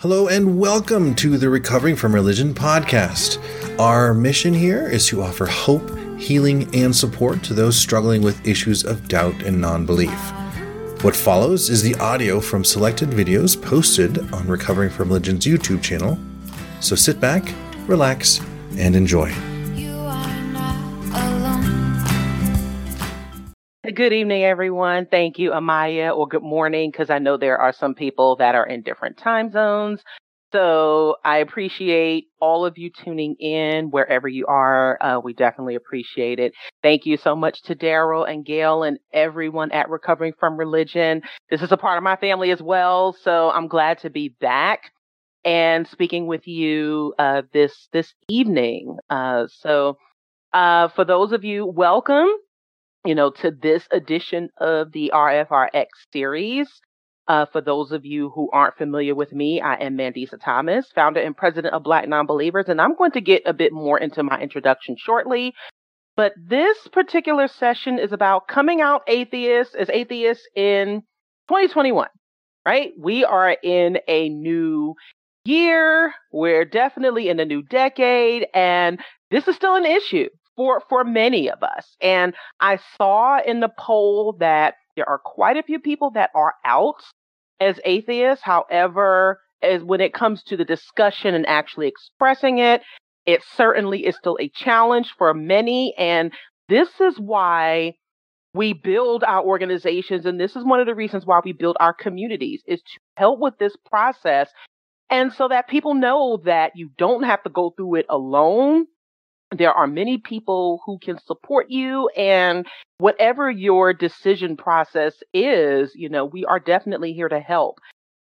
Hello and welcome to the Recovering from Religion podcast. Our mission here is to offer hope, healing, and support to those struggling with issues of doubt and non belief. What follows is the audio from selected videos posted on Recovering from Religion's YouTube channel. So sit back, relax, and enjoy. Good evening, everyone. Thank you, Amaya, or good morning, because I know there are some people that are in different time zones. So I appreciate all of you tuning in wherever you are. Uh, we definitely appreciate it. Thank you so much to Darrel and Gayle and everyone at Recovering from Religion. This is a part of my family as well, so I'm glad to be back and speaking with you uh, this this evening. Uh, so uh, for those of you, welcome you know, to this edition of the RFRX series. Uh, for those of you who aren't familiar with me, I am Mandisa Thomas, founder and president of Black Nonbelievers, and I'm going to get a bit more into my introduction shortly. But this particular session is about coming out atheists as atheists in 2021, right? We are in a new year. We're definitely in a new decade, and this is still an issue for for many of us. And I saw in the poll that there are quite a few people that are out as atheists. However, as when it comes to the discussion and actually expressing it, it certainly is still a challenge for many. And this is why we build our organizations. And this is one of the reasons why we build our communities is to help with this process. And so that people know that you don't have to go through it alone there are many people who can support you and whatever your decision process is, you know, we are definitely here to help.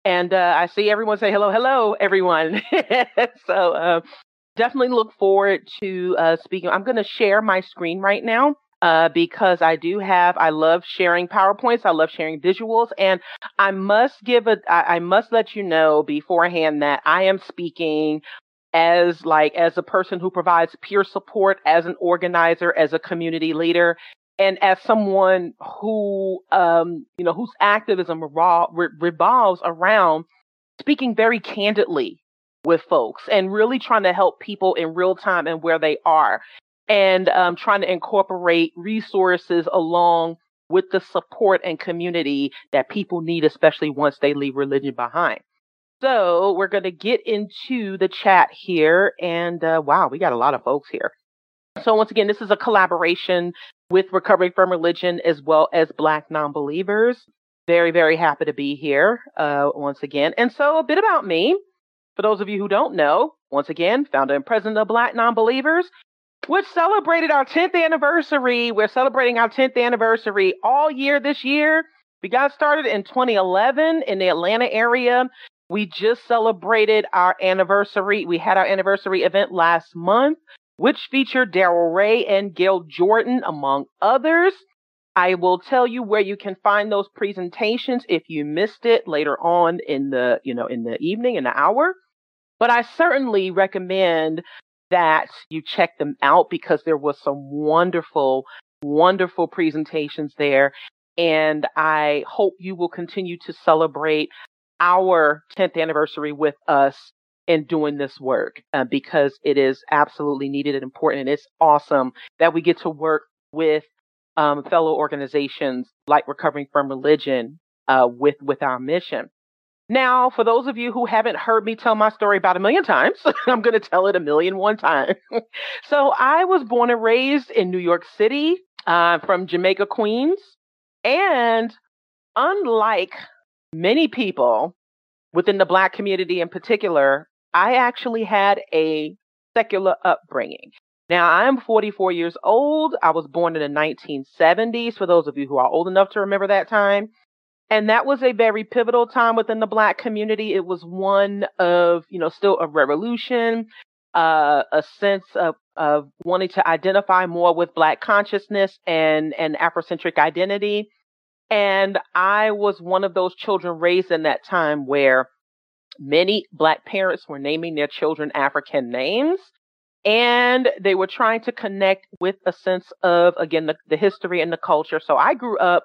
And uh, I see everyone say hello, hello, everyone. so uh, definitely look forward to uh, speaking. I'm going to share my screen right now. Uh, because I do have, I love sharing PowerPoints. I love sharing visuals. And I must give a, I, I must let you know beforehand that I am speaking as like as a person who provides peer support as an organizer as a community leader and as someone who um you know whose activism revolves around speaking very candidly with folks and really trying to help people in real time and where they are and um, trying to incorporate resources along with the support and community that people need especially once they leave religion behind so we're going to get into the chat here. And uh, wow, we got a lot of folks here. So once again, this is a collaboration with Recovering from Religion as well as Black Nonbelievers. Very, very happy to be here uh, once again. And so a bit about me. For those of you who don't know, once again, founder and president of Black Nonbelievers, which celebrated our 10th anniversary. We're celebrating our 10th anniversary all year this year. We got started in 2011 in the Atlanta area we just celebrated our anniversary. We had our anniversary event last month, which featured Darrel Ray and Gayle Jordan, among others. I will tell you where you can find those presentations if you missed it later on in the, you know, in the evening, in the hour. But I certainly recommend that you check them out because there was some wonderful, wonderful presentations there. And I hope you will continue to celebrate our 10th anniversary with us in doing this work uh, because it is absolutely needed and important. And it's awesome that we get to work with um, fellow organizations like Recovering from Religion uh, with with our mission. Now, for those of you who haven't heard me tell my story about a million times, I'm going to tell it a million one time. so, I was born and raised in New York City uh, from Jamaica, Queens. And unlike many people within the Black community in particular, I actually had a secular upbringing. Now, I'm 44 years old. I was born in the 1970s, for those of you who are old enough to remember that time. And that was a very pivotal time within the Black community. It was one of, you know, still a revolution, uh, a sense of, of wanting to identify more with Black consciousness and, and Afrocentric identity. And I was one of those children raised in that time where many black parents were naming their children African names. And they were trying to connect with a sense of, again, the, the history and the culture. So I grew up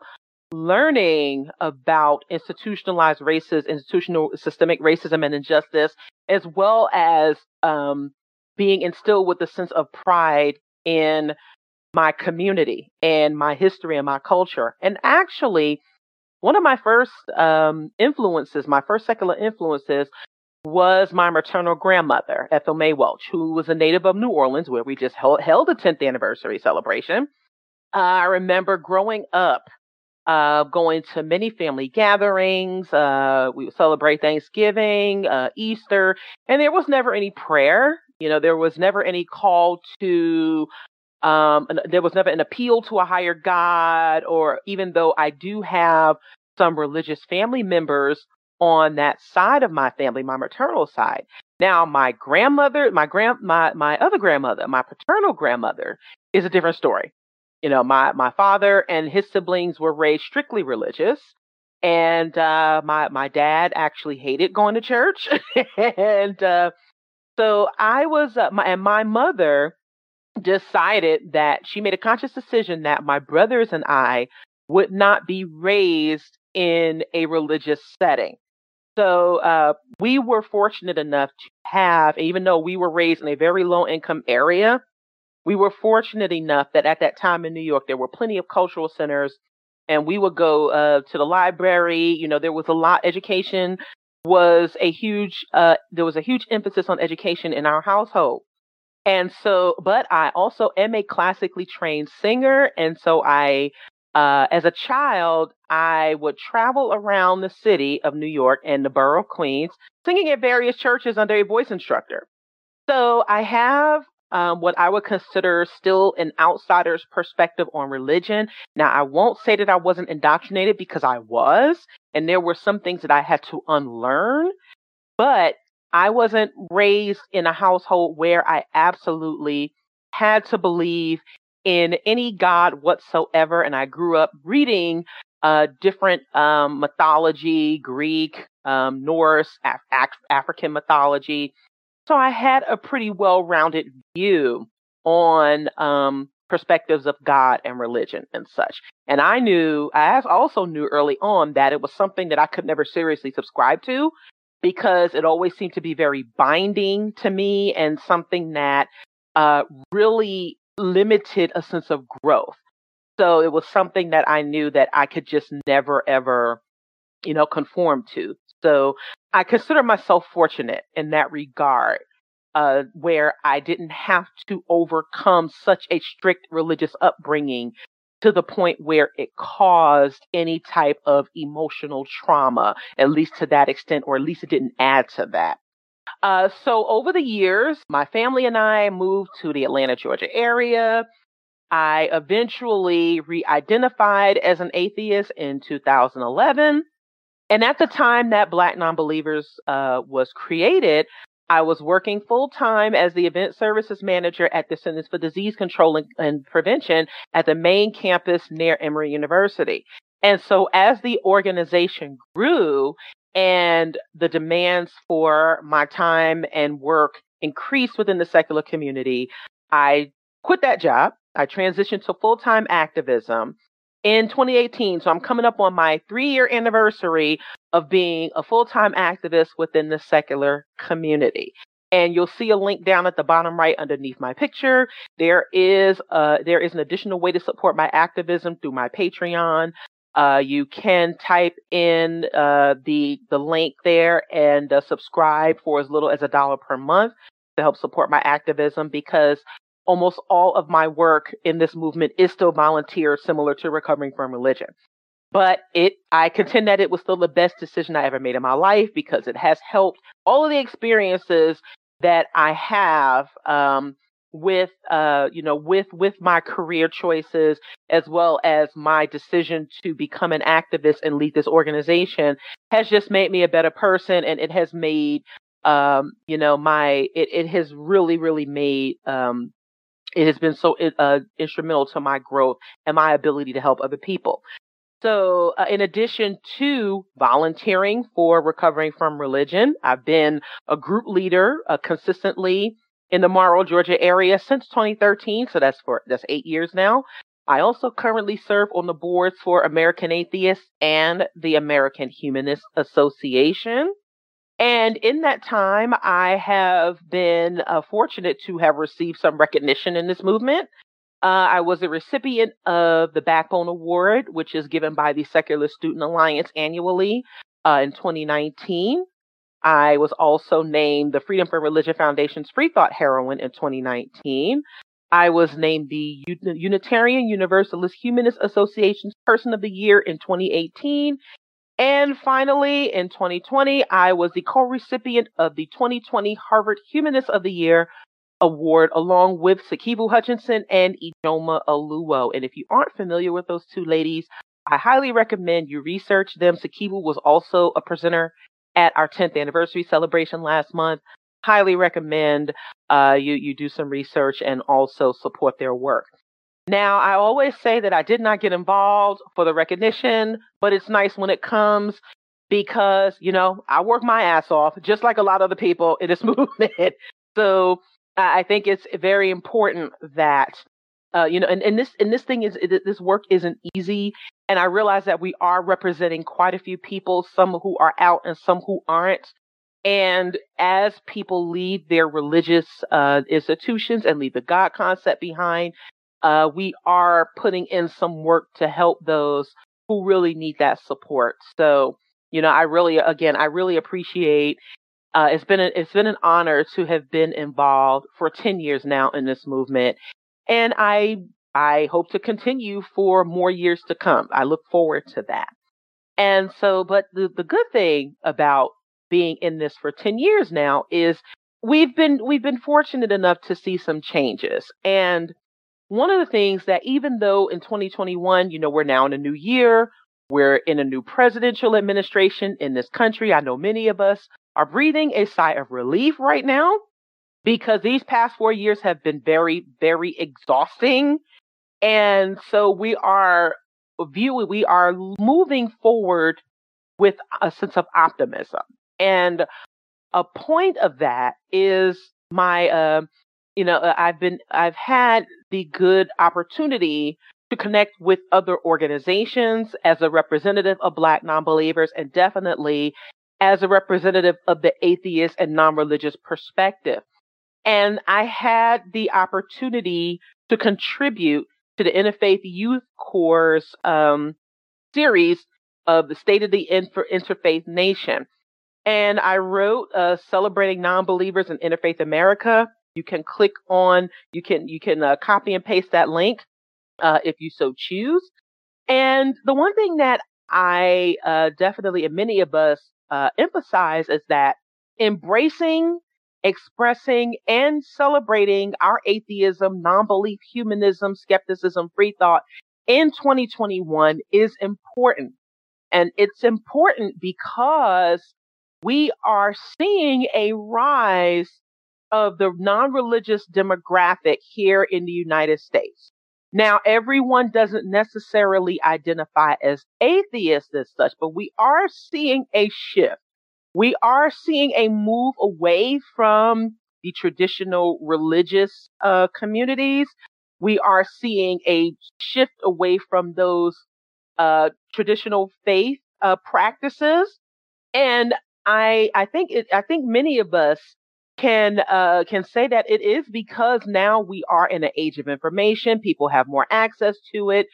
learning about institutionalized racism, institutional systemic racism and injustice, as well as um, being instilled with a sense of pride in my community and my history and my culture. And actually, one of my first um, influences, my first secular influences, was my maternal grandmother, Ethel May Welch, who was a native of New Orleans, where we just held, held a 10th anniversary celebration. Uh, I remember growing up, uh, going to many family gatherings. Uh, we would celebrate Thanksgiving, uh, Easter, and there was never any prayer. You know, there was never any call to um, there was never an appeal to a higher God, or even though I do have some religious family members on that side of my family, my maternal side. Now, my grandmother, my grand, my my other grandmother, my paternal grandmother, is a different story. You know, my my father and his siblings were raised strictly religious, and uh, my my dad actually hated going to church, and uh, so I was, uh, my, and my mother decided that she made a conscious decision that my brothers and I would not be raised in a religious setting. So uh, we were fortunate enough to have, even though we were raised in a very low income area, we were fortunate enough that at that time in New York, there were plenty of cultural centers and we would go uh, to the library. You know, there was a lot, education was a huge, uh, there was a huge emphasis on education in our household. And so, but I also am a classically trained singer. And so I, uh, as a child, I would travel around the city of New York and the borough of Queens, singing at various churches under a voice instructor. So I have um, what I would consider still an outsider's perspective on religion. Now, I won't say that I wasn't indoctrinated because I was, and there were some things that I had to unlearn, but I wasn't raised in a household where I absolutely had to believe in any God whatsoever. And I grew up reading uh, different um, mythology, Greek, um, Norse, Af- Af- African mythology. So I had a pretty well rounded view on um, perspectives of God and religion and such. And I knew, I also knew early on that it was something that I could never seriously subscribe to because it always seemed to be very binding to me and something that uh, really limited a sense of growth. So it was something that I knew that I could just never ever, you know, conform to. So I consider myself fortunate in that regard, uh, where I didn't have to overcome such a strict religious upbringing to the point where it caused any type of emotional trauma, at least to that extent, or at least it didn't add to that. Uh, so over the years, my family and I moved to the Atlanta, Georgia area. I eventually re identified as an atheist in 2011. And at the time that Black Nonbelievers uh, was created, I was working full time as the event services manager at the Centers for Disease Control and, and, Prevention at the main campus near Emory University. And so as the organization grew and the demands for my time and work increased within the secular community, I quit that job. I transitioned to full time activism in 2018. So I'm coming up on my three year anniversary of being a full time activist within the secular community. And you'll see a link down at the bottom right underneath my picture. There is uh, there is an additional way to support my activism through my Patreon. Uh, you can type in uh, the the link there and uh, subscribe for as little as a dollar per month to help support my activism because almost all of my work in this movement is still volunteer, similar to recovering from religion. But it, I contend that it was still the best decision I ever made in my life because it has helped all of the experiences that I have um, with, uh, you know, with with my career choices as well as my decision to become an activist and lead this organization has just made me a better person, and it has made, um, you know, my it it has really really made um, it has been so uh, instrumental to my growth and my ability to help other people. So, uh, in addition to volunteering for recovering from religion, I've been a group leader uh, consistently in the Morrow, Georgia area since 2013. So that's for that's eight years now. I also currently serve on the boards for American Atheists and the American Humanist Association. And in that time, I have been uh, fortunate to have received some recognition in this movement. Uh, I was a recipient of the Backbone Award, which is given by the Secular Student Alliance annually uh, in 2019. I was also named the Freedom from Religion Foundation's Free Thought Heroine in 2019. I was named the Unitarian Universalist Humanist Association's Person of the Year in 2018. And finally, in 2020, I was the co-recipient of the 2020 Harvard Humanist of the Year Award, along with Sikivu Hutchinson and Ijeoma Oluo. And if you aren't familiar with those two ladies, I highly recommend you research them. Sikivu was also a presenter at our 10th anniversary celebration last month highly recommend uh, you you do some research and also support their work. Now, I always say that I did not get involved for the recognition, but it's nice when it comes because you know I work my ass off, just like a lot of the people in this movement. so I think it's very important that uh, you know, and, and this and this thing is this work isn't easy, and I realize that we are representing quite a few people, some who are out and some who aren't. And as people leave their religious uh, institutions and leave the God concept behind, uh, we are putting in some work to help those who really need that support. So, you know, I really, again, I really appreciate. Uh, it's been a, it's been an honor to have been involved for ten years now in this movement, and I I hope to continue for more years to come. I look forward to that. And so, but the the good thing about being in this for 10 years now is we've been we've been fortunate enough to see some changes and one of the things that even though in 2021 you know we're now in a new year we're in a new presidential administration in this country i know many of us are breathing a sigh of relief right now because these past 4 years have been very very exhausting. And so we are viewing we are moving forward with a sense of optimism. And a point of that is my, uh, you know, uh, I've been, I've had the good opportunity to connect with other organizations as a representative of Black nonbelievers and definitely as a representative of the atheist and non-religious perspective. And I had the opportunity to contribute to the Interfaith Youth Corps um, series of the State of the Inter- Interfaith Nation and I wrote uh, celebrating non-believers in Interfaith America. You can click on, you can you can uh, copy and paste that link uh, if you so choose. And the one thing that I uh, definitely, and many of us uh, emphasize, is that embracing, expressing, and celebrating our atheism, non-belief, humanism, skepticism, free thought in 2021 is important. And it's important because we are seeing a rise of the non religious demographic here in the United States. Now, everyone doesn't necessarily identify as atheists as such, but we are seeing a shift. We are seeing a move away from the traditional religious uh, communities. We are seeing a shift away from those uh, traditional faith uh, practices. And I I think it I think many of us can uh, can say that it is because now we are in an age of information. People have more access to it,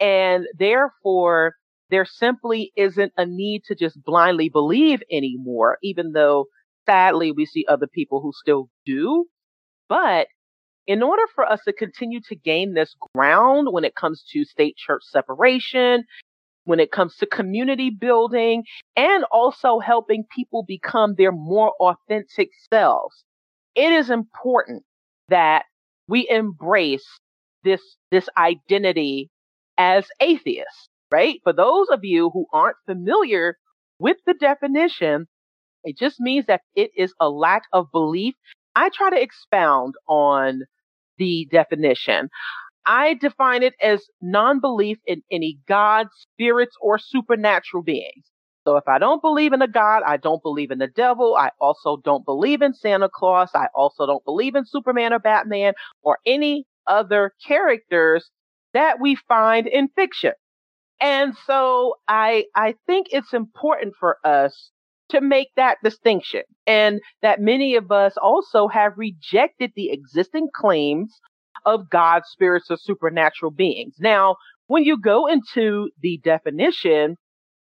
and therefore there simply isn't a need to just blindly believe anymore. Even though sadly we see other people who still do, but in order for us to continue to gain this ground when it comes to state church separation, when it comes to community building and also helping people become their more authentic selves. It is important that we embrace this, this identity as atheists, right? For those of you who aren't familiar with the definition, it just means that it is a lack of belief. I try to expound on the definition. I define it as non-belief in any gods, spirits, or supernatural beings. So if I don't believe in a God, I don't believe in the devil. I also don't believe in Santa Claus. I also don't believe in Superman or Batman or any other characters that we find in fiction. And so I, I think it's important for us to make that distinction and that many of us also have rejected the existing claims of God's spirits or supernatural beings. Now, when you go into the definition,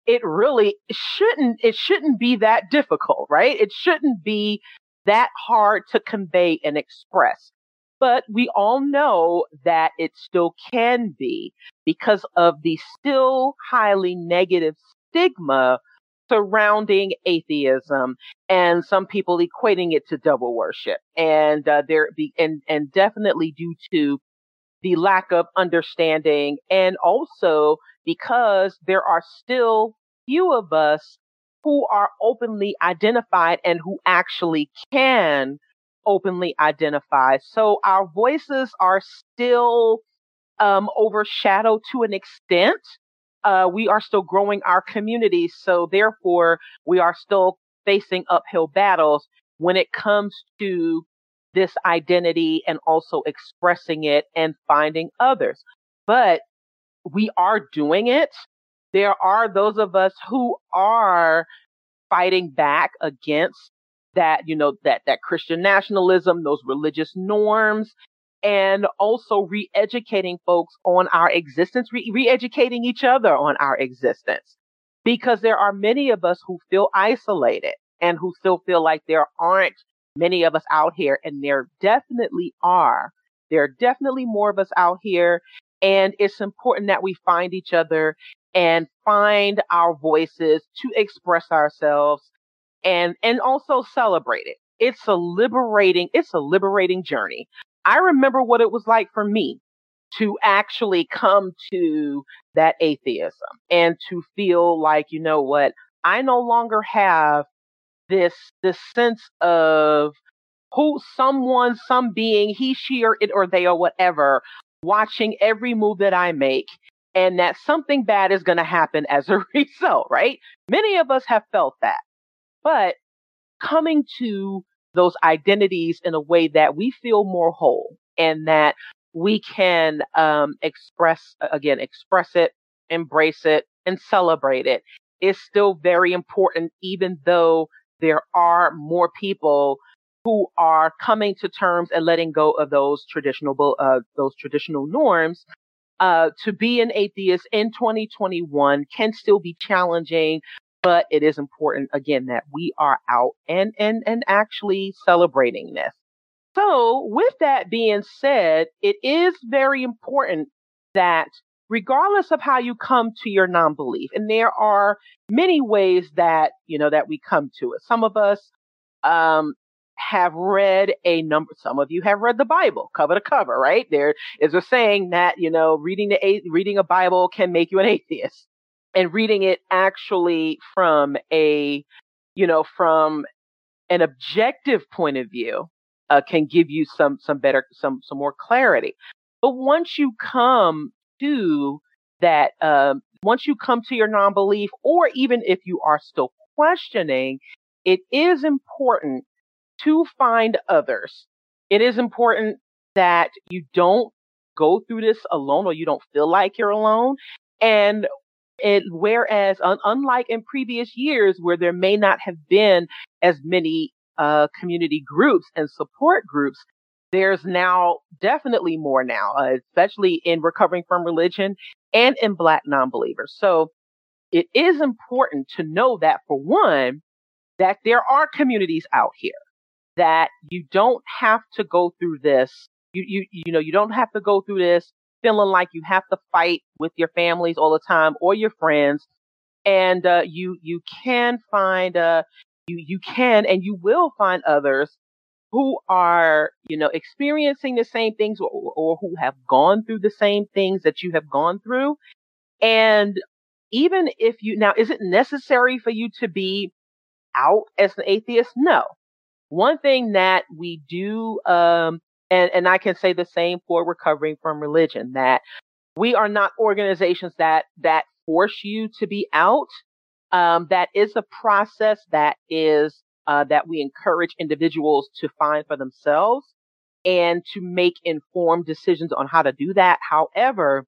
it really shouldn't, it shouldn't be that difficult, right? It shouldn't be that hard to convey and express. But we all know that it still can be because of the still highly negative stigma surrounding atheism and some people equating it to double worship and uh, there be and and definitely due to the lack of understanding and also because there are still few of us who are openly identified and who actually can openly identify. So our voices are still um, overshadowed to an extent. Uh, we are still growing our communities. So therefore, we are still facing uphill battles when it comes to this identity and also expressing it and finding others. But we are doing it. There are those of us who are fighting back against that, you know, that, that Christian nationalism, those religious norms, and also re-educating folks on our existence, re- re-educating each other on our existence. Because there are many of us who feel isolated and who still feel like there aren't many of us out here, and there definitely are. There are definitely more of us out here, and it's important that we find each other and find our voices to express ourselves and and also celebrate it. It's a liberating it's a liberating journey. I remember what it was like for me to actually come to that atheism and to feel like, you know what, I no longer have this this sense of who someone, some being, he, she, or it, or they, or whatever, watching every move that I make, and that something bad is going to happen as a result, right? Many of us have felt that. But coming to those identities in a way that we feel more whole and that we can um, express, again, express it, embrace it, and celebrate it is still very important, even though there are more people who are coming to terms and letting go of those traditional uh, those traditional norms. Uh, to be an atheist in 2021 can still be challenging but it is important again that we are out and and and actually celebrating this. So, with that being said, it is very important that regardless of how you come to your non-belief, and there are many ways that, you know, that we come to it. Some of us um, have read a number, some of you have read the Bible cover to cover, right? There is a saying that, you know, reading the, reading a Bible can make you an atheist and reading it actually from a, you know, from an objective point of view, uh, can give you some, some better, some, some more clarity. But once you come to that, um, once you come to your non-belief, or even if you are still questioning, it is important to find others. It is important that you don't go through this alone or you don't feel like you're alone. And and whereas, un- unlike in previous years where there may not have been as many uh, community groups and support groups, there's now definitely more now, uh, especially in recovering from religion and in Black non-believers. So it is important to know that for one, that there are communities out here that you don't have to go through this. You, you, you know, you don't have to go through this feeling like you have to fight with your families all the time or your friends. And uh, you you can find uh, you you can and you will find others who are you know experiencing the same things or, or who have gone through the same things that you have gone through. And even if you now, is it necessary for you to be out as an atheist? No. One thing that we do um, and, and I can say the same for recovering from religion that we are not organizations that, that force you to be out. Um, that is a process that is, uh, that we encourage individuals to find for themselves and to make informed decisions on how to do that. However,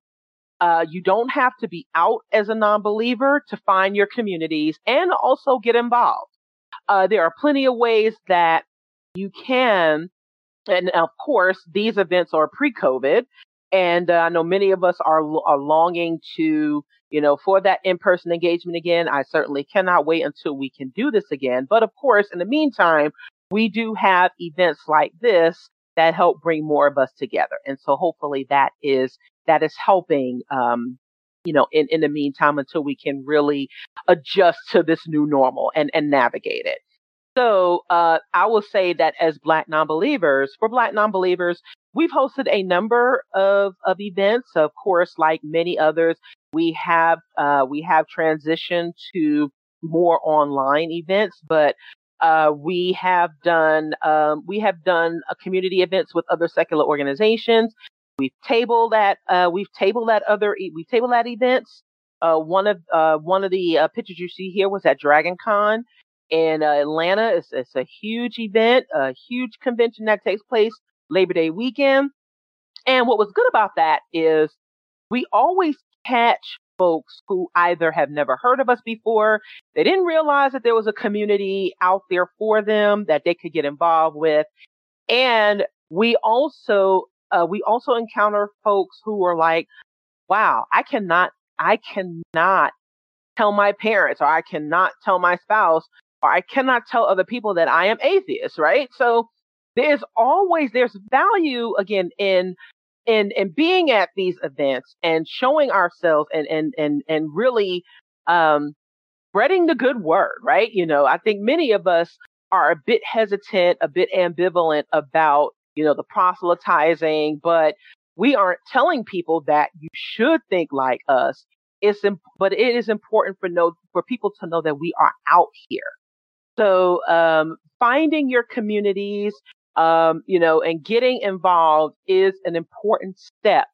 Uh, you don't have to be out as a non-believer to find your communities and also get involved. Uh, there are plenty of ways that you can, and of course, these events are pre-COVID, and uh, I know many of us are, are longing to, you know, for that in-person engagement again. I certainly cannot wait until we can do this again. But of course, in the meantime, we do have events like this that help bring more of us together. And so hopefully that is, that is helping, um, you know, in, in the meantime until we can really adjust to this new normal and, and navigate it. So, uh, I will say that as Black non-believers, for Black non-believers, we've hosted a number of, of events. Of course, like many others, we have, uh, we have transitioned to more online events, but uh, we have done um, we have done uh, community events with other secular organizations. We've tabled at uh, we've tabled at other we've tabled at events. Uh, one of uh, one of the pictures you see here was at Dragon In Atlanta. It's, it's a huge event, a huge convention that takes place Labor Day weekend. And what was good about that is we always catch folks who either have never heard of us before, they didn't realize that there was a community out there for them that they could get involved with. And we also, uh, we also encounter folks who are like, wow, I cannot, I cannot tell my parents or I cannot tell my spouse or I cannot tell other people that I am atheist, right? So there's always, there's value again in in and being at these events and showing ourselves and and and and really um spreading the good word right? You know i think many of us are a bit hesitant a bit ambivalent about you know the proselytizing but we aren't telling people that you should think like us. It's imp- but it is important for know for people to know that we are out here so um, finding your communities um, you know, and getting involved is an important step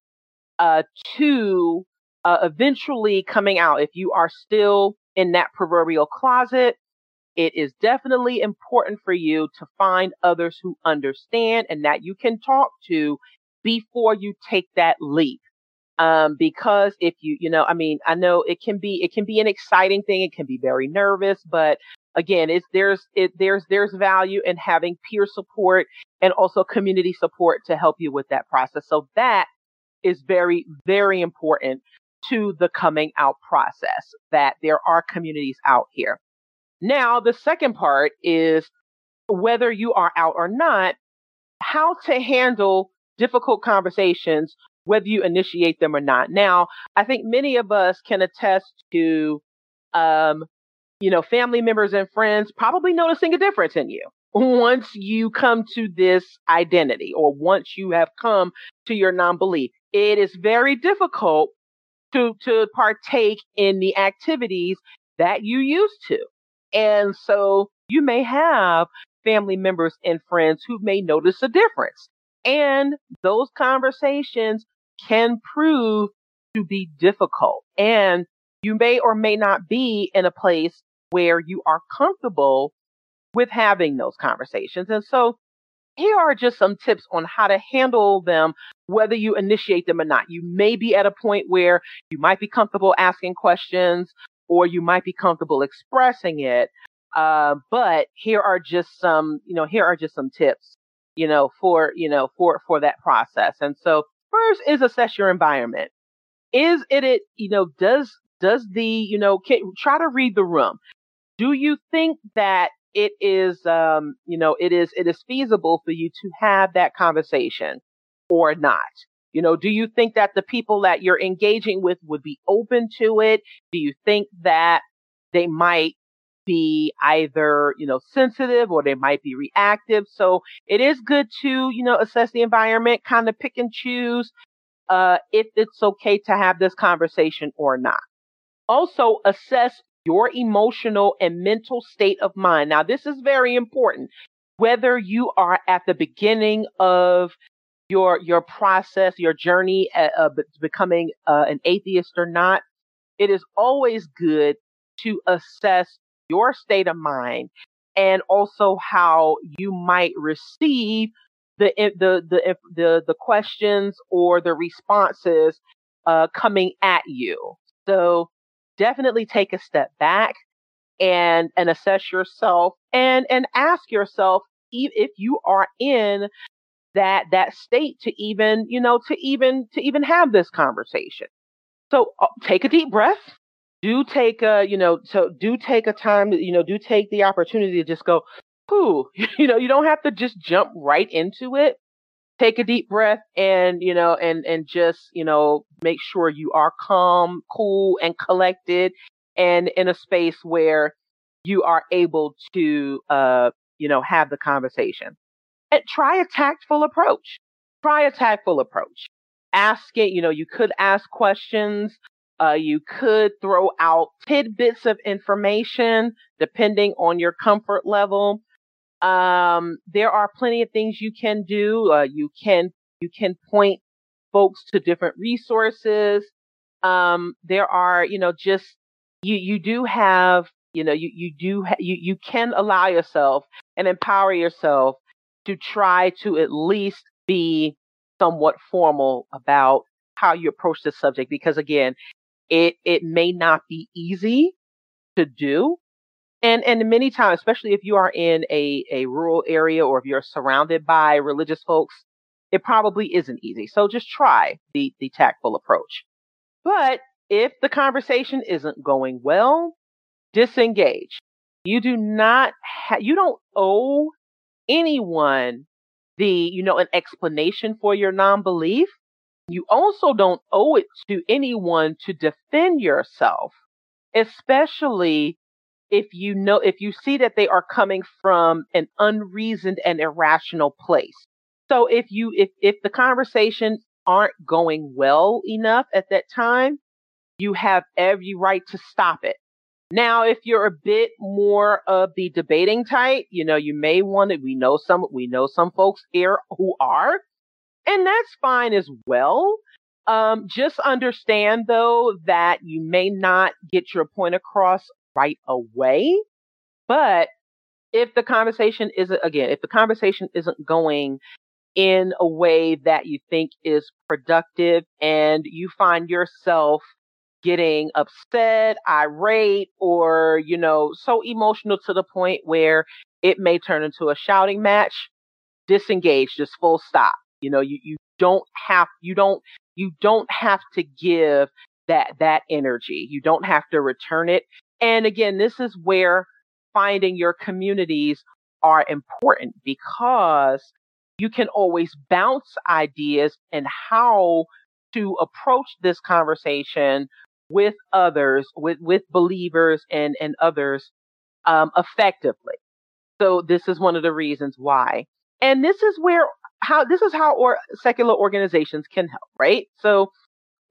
uh, to uh, eventually coming out. If you are still in that proverbial closet, it is definitely important for you to find others who understand and that you can talk to before you take that leap. Um, because if you, you know, I mean, I know it can be, it can be an exciting thing. It can be very nervous, but again, it's there's it there's there's value in having peer support and also community support to help you with that process. So that is very very important to the coming out process that there are communities out here. Now, the second part is whether you are out or not, how to handle difficult conversations, whether you initiate them or not. Now, I think many of us can attest to um, you know, family members and friends probably noticing a difference in you once you come to this identity or once you have come to your non-belief. It is very difficult to, to partake in the activities that you used to. And so you may have family members and friends who may notice a difference. And those conversations can prove to be difficult. And you may or may not be in a place where you are comfortable with having those conversations. And so here are just some tips on how to handle them, whether you initiate them or not. You may be at a point where you might be comfortable asking questions or you might be comfortable expressing it. Uh, but here are just some, you know, here are just some tips, you know, for, you know, for, for that process. And so first is assess your environment. Is it, it, you know, does, does the, you know, can, try to read the room do you think that it is, um, you know, it is, it is feasible for you to have that conversation or not? You know, do you think that the people that you're engaging with would be open to it? Do you think that they might be either, you know, sensitive or they might be reactive? So it is good to, you know, assess the environment, kind of pick and choose, uh, if it's okay to have this conversation or not. Also assess your emotional and mental state of mind. Now, this is very important. Whether you are at the beginning of your your process, your journey uh, of becoming uh, an atheist or not, it is always good to assess your state of mind and also how you might receive the the the the, the questions or the responses uh, coming at you. So definitely take a step back and and assess yourself and and ask yourself if you are in that that state to even you know to even to even have this conversation. So uh, take a deep breath. Do take a you know so do take a time you know do take the opportunity to just go whoo you know you don't have to just jump right into it take a deep breath and you know and and just you know make sure you are calm cool and collected and in a space where you are able to uh you know have the conversation. And try a tactful approach. Try a tactful approach. Ask it you know you could ask questions uh, you could throw out tidbits of information depending on your comfort level um, there are plenty of things you can do. Uh, you can you can point folks to different resources. Um, there are you know just you you do have you know you you do ha- you you can allow yourself and empower yourself to try to at least be somewhat formal about how you approach this subject because again it it may not be easy to do and and many times, especially if you are in a, a rural area or if you're surrounded by religious folks, it probably isn't easy. So just try the, the tactful approach. But if the conversation isn't going well, disengage. You do not ha- you don't owe anyone the, you know, an explanation for your non-belief. You also don't owe it to anyone to defend yourself, especially if you know if you see that they are coming from an unreasoned and irrational place. So if you if if the conversations aren't going well enough at that time you have every right to stop it. Now if you're a bit more of the debating type you know you may want to we know some we know some folks here who are and that's fine as well. Um, just understand though that you may not get your point across right away. But if the conversation isn't, again, if the conversation isn't going in a way that you think is productive and you find yourself getting upset, irate, or, you know, so emotional to the point where it may turn into a shouting match, disengage, just full stop. You know, you, you don't have, you don't, you don't have to give that, that energy. You don't have to return it. And again, this is where finding your communities are important because you can always bounce ideas and how to approach this conversation with others, with, with believers and, and others um, effectively. So this is one of the reasons why. And this is where how this is how or secular organizations can help, right? So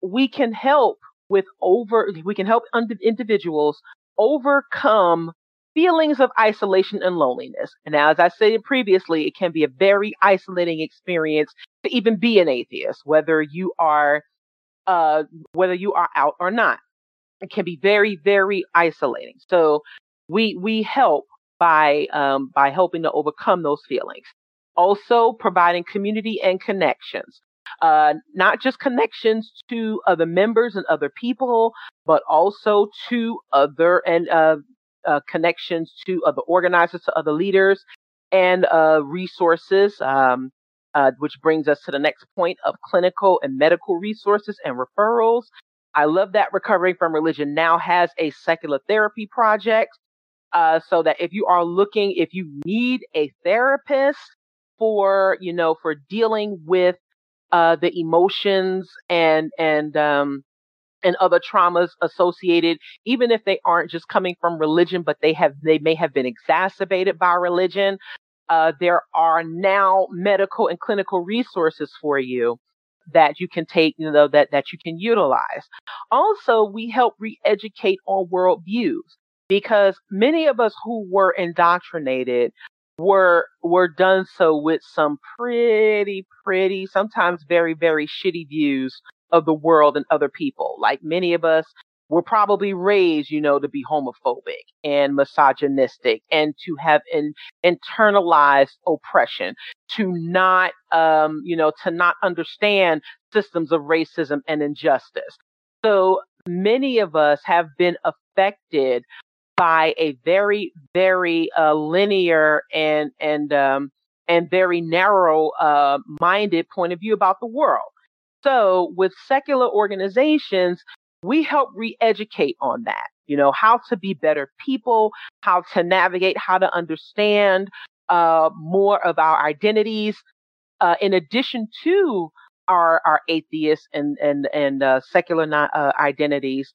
we can help with over we can help individuals overcome feelings of isolation and loneliness. And now, as I stated previously, it can be a very isolating experience to even be an atheist, whether you are, uh, whether you are out or not. It can be very, very isolating. So we, we help by, um, by helping to overcome those feelings. Also providing community and connections uh, not just connections to other members and other people, but also to other and uh, uh, connections to other organizers, to other leaders, and uh, resources. Um, uh, which brings us to the next point of clinical and medical resources and referrals. I love that Recovering from Religion now has a secular therapy project. Uh, so that if you are looking, if you need a therapist for, you know, for dealing with uh, the emotions and and um, and other traumas associated, even if they aren't just coming from religion, but they have they may have been exacerbated by religion. Uh, there are now medical and clinical resources for you that you can take, you know, that, that you can utilize. Also, we help re-educate on worldviews because many of us who were indoctrinated were were done so with some pretty pretty sometimes very very shitty views of the world and other people like many of us were probably raised, you know, to be homophobic and misogynistic and to have an internalized oppression, to not, um, you know, to not understand systems of racism and injustice. So many of us have been affected by a very, very uh, linear and and um, and very narrow uh, minded point of view about the world. So with secular organizations, we help re-educate on that. You know how to be better people, how to navigate, how to understand uh, more of our identities, uh, in addition to our our atheist and and and uh, secular uh, identities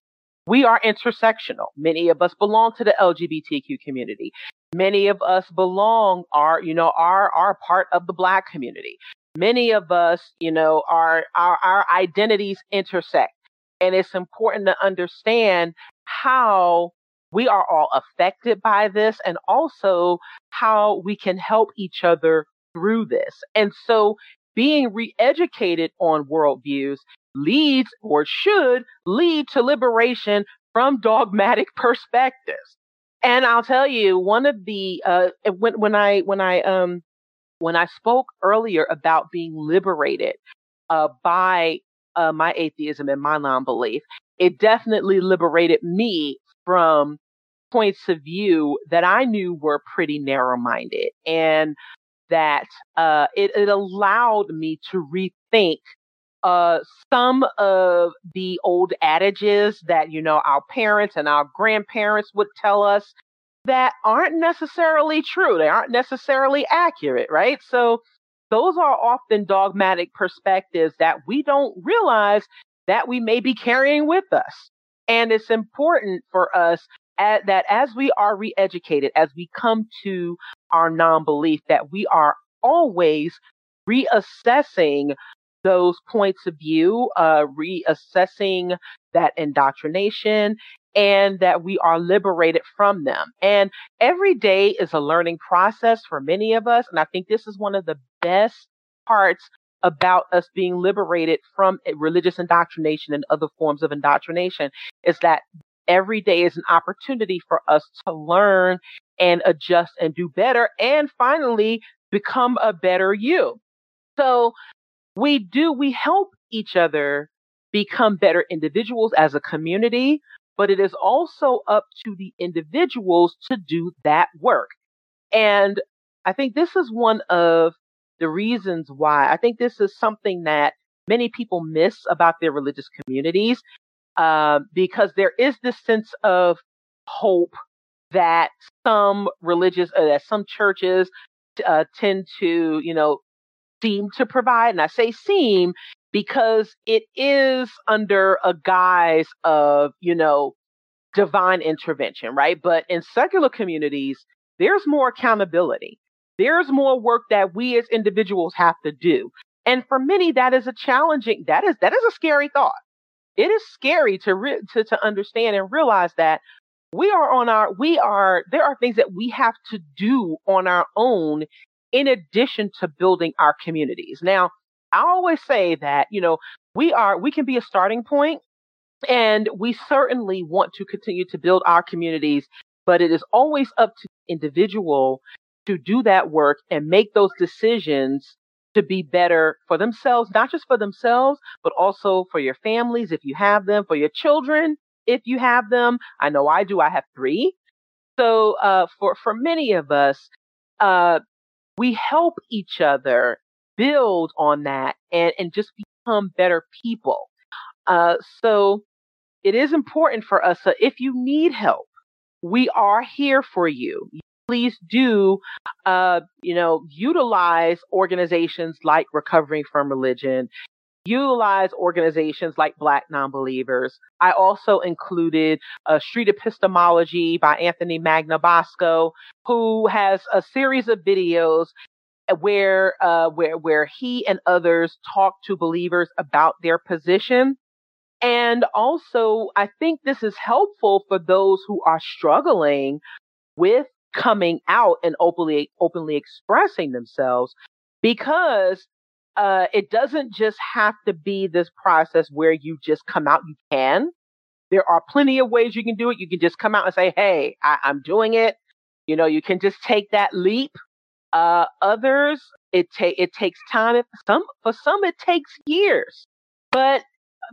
we are intersectional. Many of us belong to the LGBTQ community. Many of us belong are, you know, are, are part of the black community. Many of us, you know, are, our, our identities intersect. And it's important to understand how we are all affected by this and also how we can help each other through this. And so being re-educated on worldviews leads or should lead to liberation from dogmatic perspectives. And I'll tell you, one of the uh, when when I when I um when I spoke earlier about being liberated uh, by uh, my atheism and my non-belief, it definitely liberated me from points of view that I knew were pretty narrow-minded, and that uh, it, it allowed me to rethink uh, some of the old adages that, you know, our parents and our grandparents would tell us that aren't necessarily true. They aren't necessarily accurate, right? So those are often dogmatic perspectives that we don't realize that we may be carrying with us. And it's important for us at, that as we are re-educated, as we come to our non-belief, that we are always reassessing those points of view, uh, reassessing that indoctrination, and that we are liberated from them. And every day is a learning process for many of us. And I think this is one of the best parts about us being liberated from religious indoctrination and other forms of indoctrination is that every day is an opportunity for us to learn and adjust and do better and finally become a better you. So we do, we help each other become better individuals as a community, but it is also up to the individuals to do that work. And I think this is one of the reasons why I think this is something that many people miss about their religious communities, uh, because there is this sense of hope that some religious, uh, that some churches uh, tend to, you know, seem to provide. And I say seem because it is under a guise of, you know, divine intervention, right? But in secular communities, there's more accountability. There's more work that we as individuals have to do. And for many, that is a challenging, that is, that is a scary thought. It is scary to, re- to, to understand and realize that we are on our, we are, there are things that we have to do on our own in addition to building our communities. Now, I always say that, you know, we are, we can be a starting point and we certainly want to continue to build our communities, but it is always up to the individual to do that work and make those decisions to be better for themselves, not just for themselves, but also for your families if you have them, for your children if you have them. I know I do. I have three. So uh, for for many of us, uh, we help each other build on that and, and just become better people. Uh, so it is important for us. If you need help, we are here for you. Please do, uh, you know, utilize organizations like Recovering from Religion utilize organizations like Black Nonbelievers. I also included a Street Epistemology by Anthony Magnabosco, who has a series of videos where uh, where where he and others talk to believers about their position. And also, I think this is helpful for those who are struggling with coming out and openly openly expressing themselves because uh, it doesn't just have to be this process where you just come out. You can, There are plenty of ways you can do it. You can just come out and say, Hey, I, I'm doing it. You know, you can just take that leap. Uh, others, it ta- it takes time. Some, for some, it takes years, but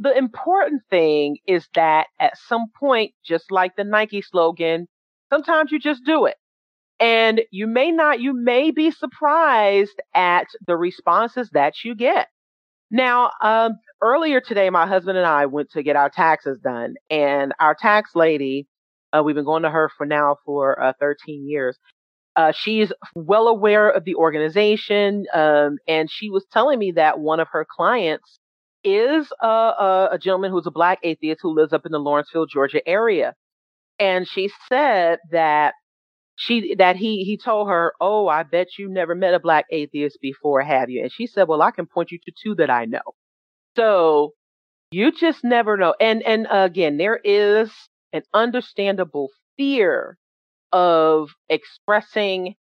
the important thing is that at some point, just like the Nike slogan, sometimes you just do it. And you may not, you may be surprised at the responses that you get. Now, um, earlier today, my husband and I went to get our taxes done, and our tax lady, uh, we've been going to her for now for uh, 13 years. Uh, she's well aware of the organization, um, and she was telling me that one of her clients is a, a, a gentleman who's a black atheist who lives up in the Lawrenceville, Georgia area. And she said that she that he he told her, "Oh, I bet you never met a black atheist before, have you?" And she said, "Well, I can point you to two that I know." So you just never know. And and again, there is an understandable fear of expressing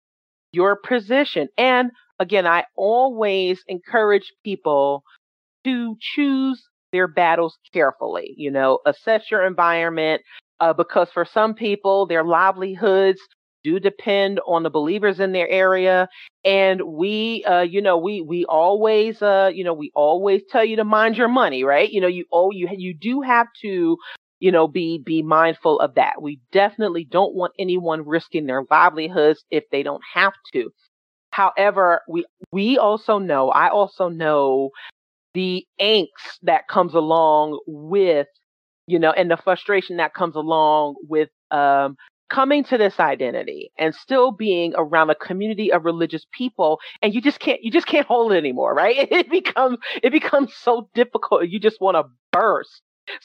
your position. And again, I always encourage people to choose their battles carefully. You know, assess your environment uh, because for some people, their livelihoods do depend on the believers in their area. And we uh you know we we always uh you know we always tell you to mind your money right? You know you oh you you do have to you know be be mindful of that. We definitely don't want anyone risking their livelihoods if they don't have to. However we we also know i also know the angst that comes along with you know and the frustration that comes along with um coming to this identity and still being around a community of religious people and you just can't you just can't hold it anymore right? It becomes it becomes so difficult you just want to burst.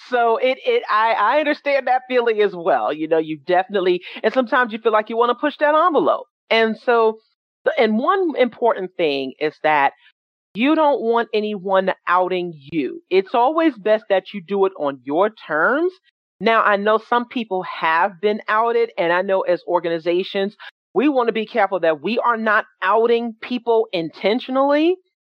So it it I I understand that feeling as well you know you definitely and sometimes you feel like you want to push that envelope. And so and one important thing is that you don't want anyone outing you. It's always best that you do it on your terms now, I know some people have been outed, and I know as organizations, we want to be careful that we are not outing people intentionally,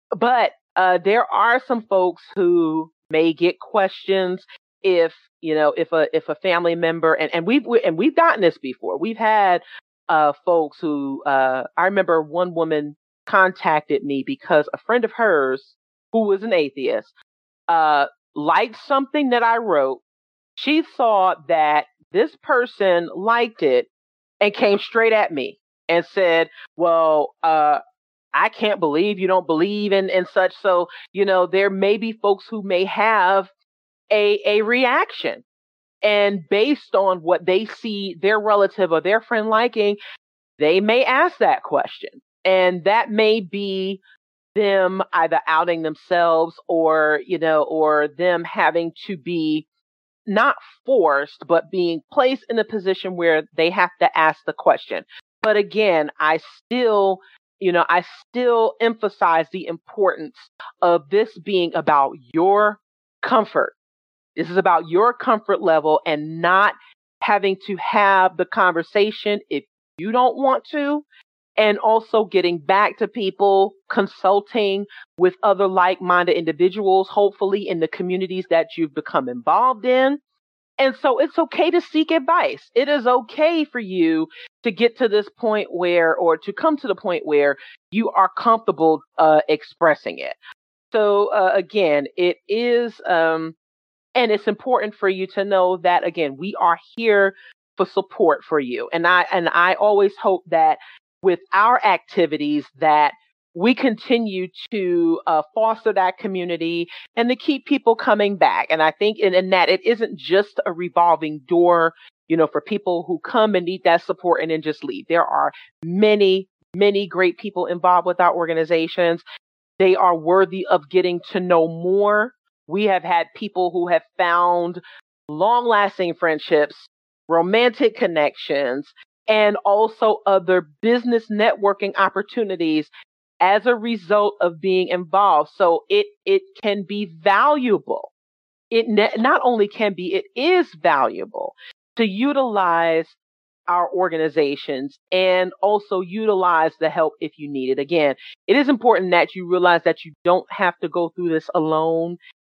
but uh, there are some folks who may get questions if you know if a if a family member and and we've we, and we've gotten this before. We've had uh, folks who uh, I remember one woman contacted me because a friend of hers who was an atheist uh, liked something that I wrote she saw that this person liked it and came straight at me and said, Well, uh, I can't believe you don't believe in, in such. So, you know, there may be folks who may have a, a reaction. And based on what they see their relative or their friend liking, they may ask that question. And that may be them either outing themselves or, you know, or them having to be not forced, but being placed in a position where they have to ask the question. But again, I still, you know, I still emphasize the importance of this being about your comfort. This is about your comfort level and not having to have the conversation if you don't want to and also getting back to people, consulting with other like minded individuals, hopefully in the communities that you've become involved in. And so it's okay to seek advice. It is okay for you to get to this point where, or to come to the point where you are comfortable uh, expressing it. So uh, again, it is, um, and it's important for you to know that again, we are here for support for you. And I, and I always hope that with our activities that we continue to uh, foster that community and to keep people coming back. And I think in, in, that it isn't just a revolving door, you know, for people who come and need that support and then just leave. There are many, many great people involved with our organizations. They are worthy of getting to know more. We have had people who have found long lasting friendships, romantic connections, and also other business networking opportunities as a result of being involved. So it it can be valuable. It ne- not only can be, it is valuable to utilize our organizations and also utilize the help if you need it. Again, it is important that you realize that you don't have to go through this alone.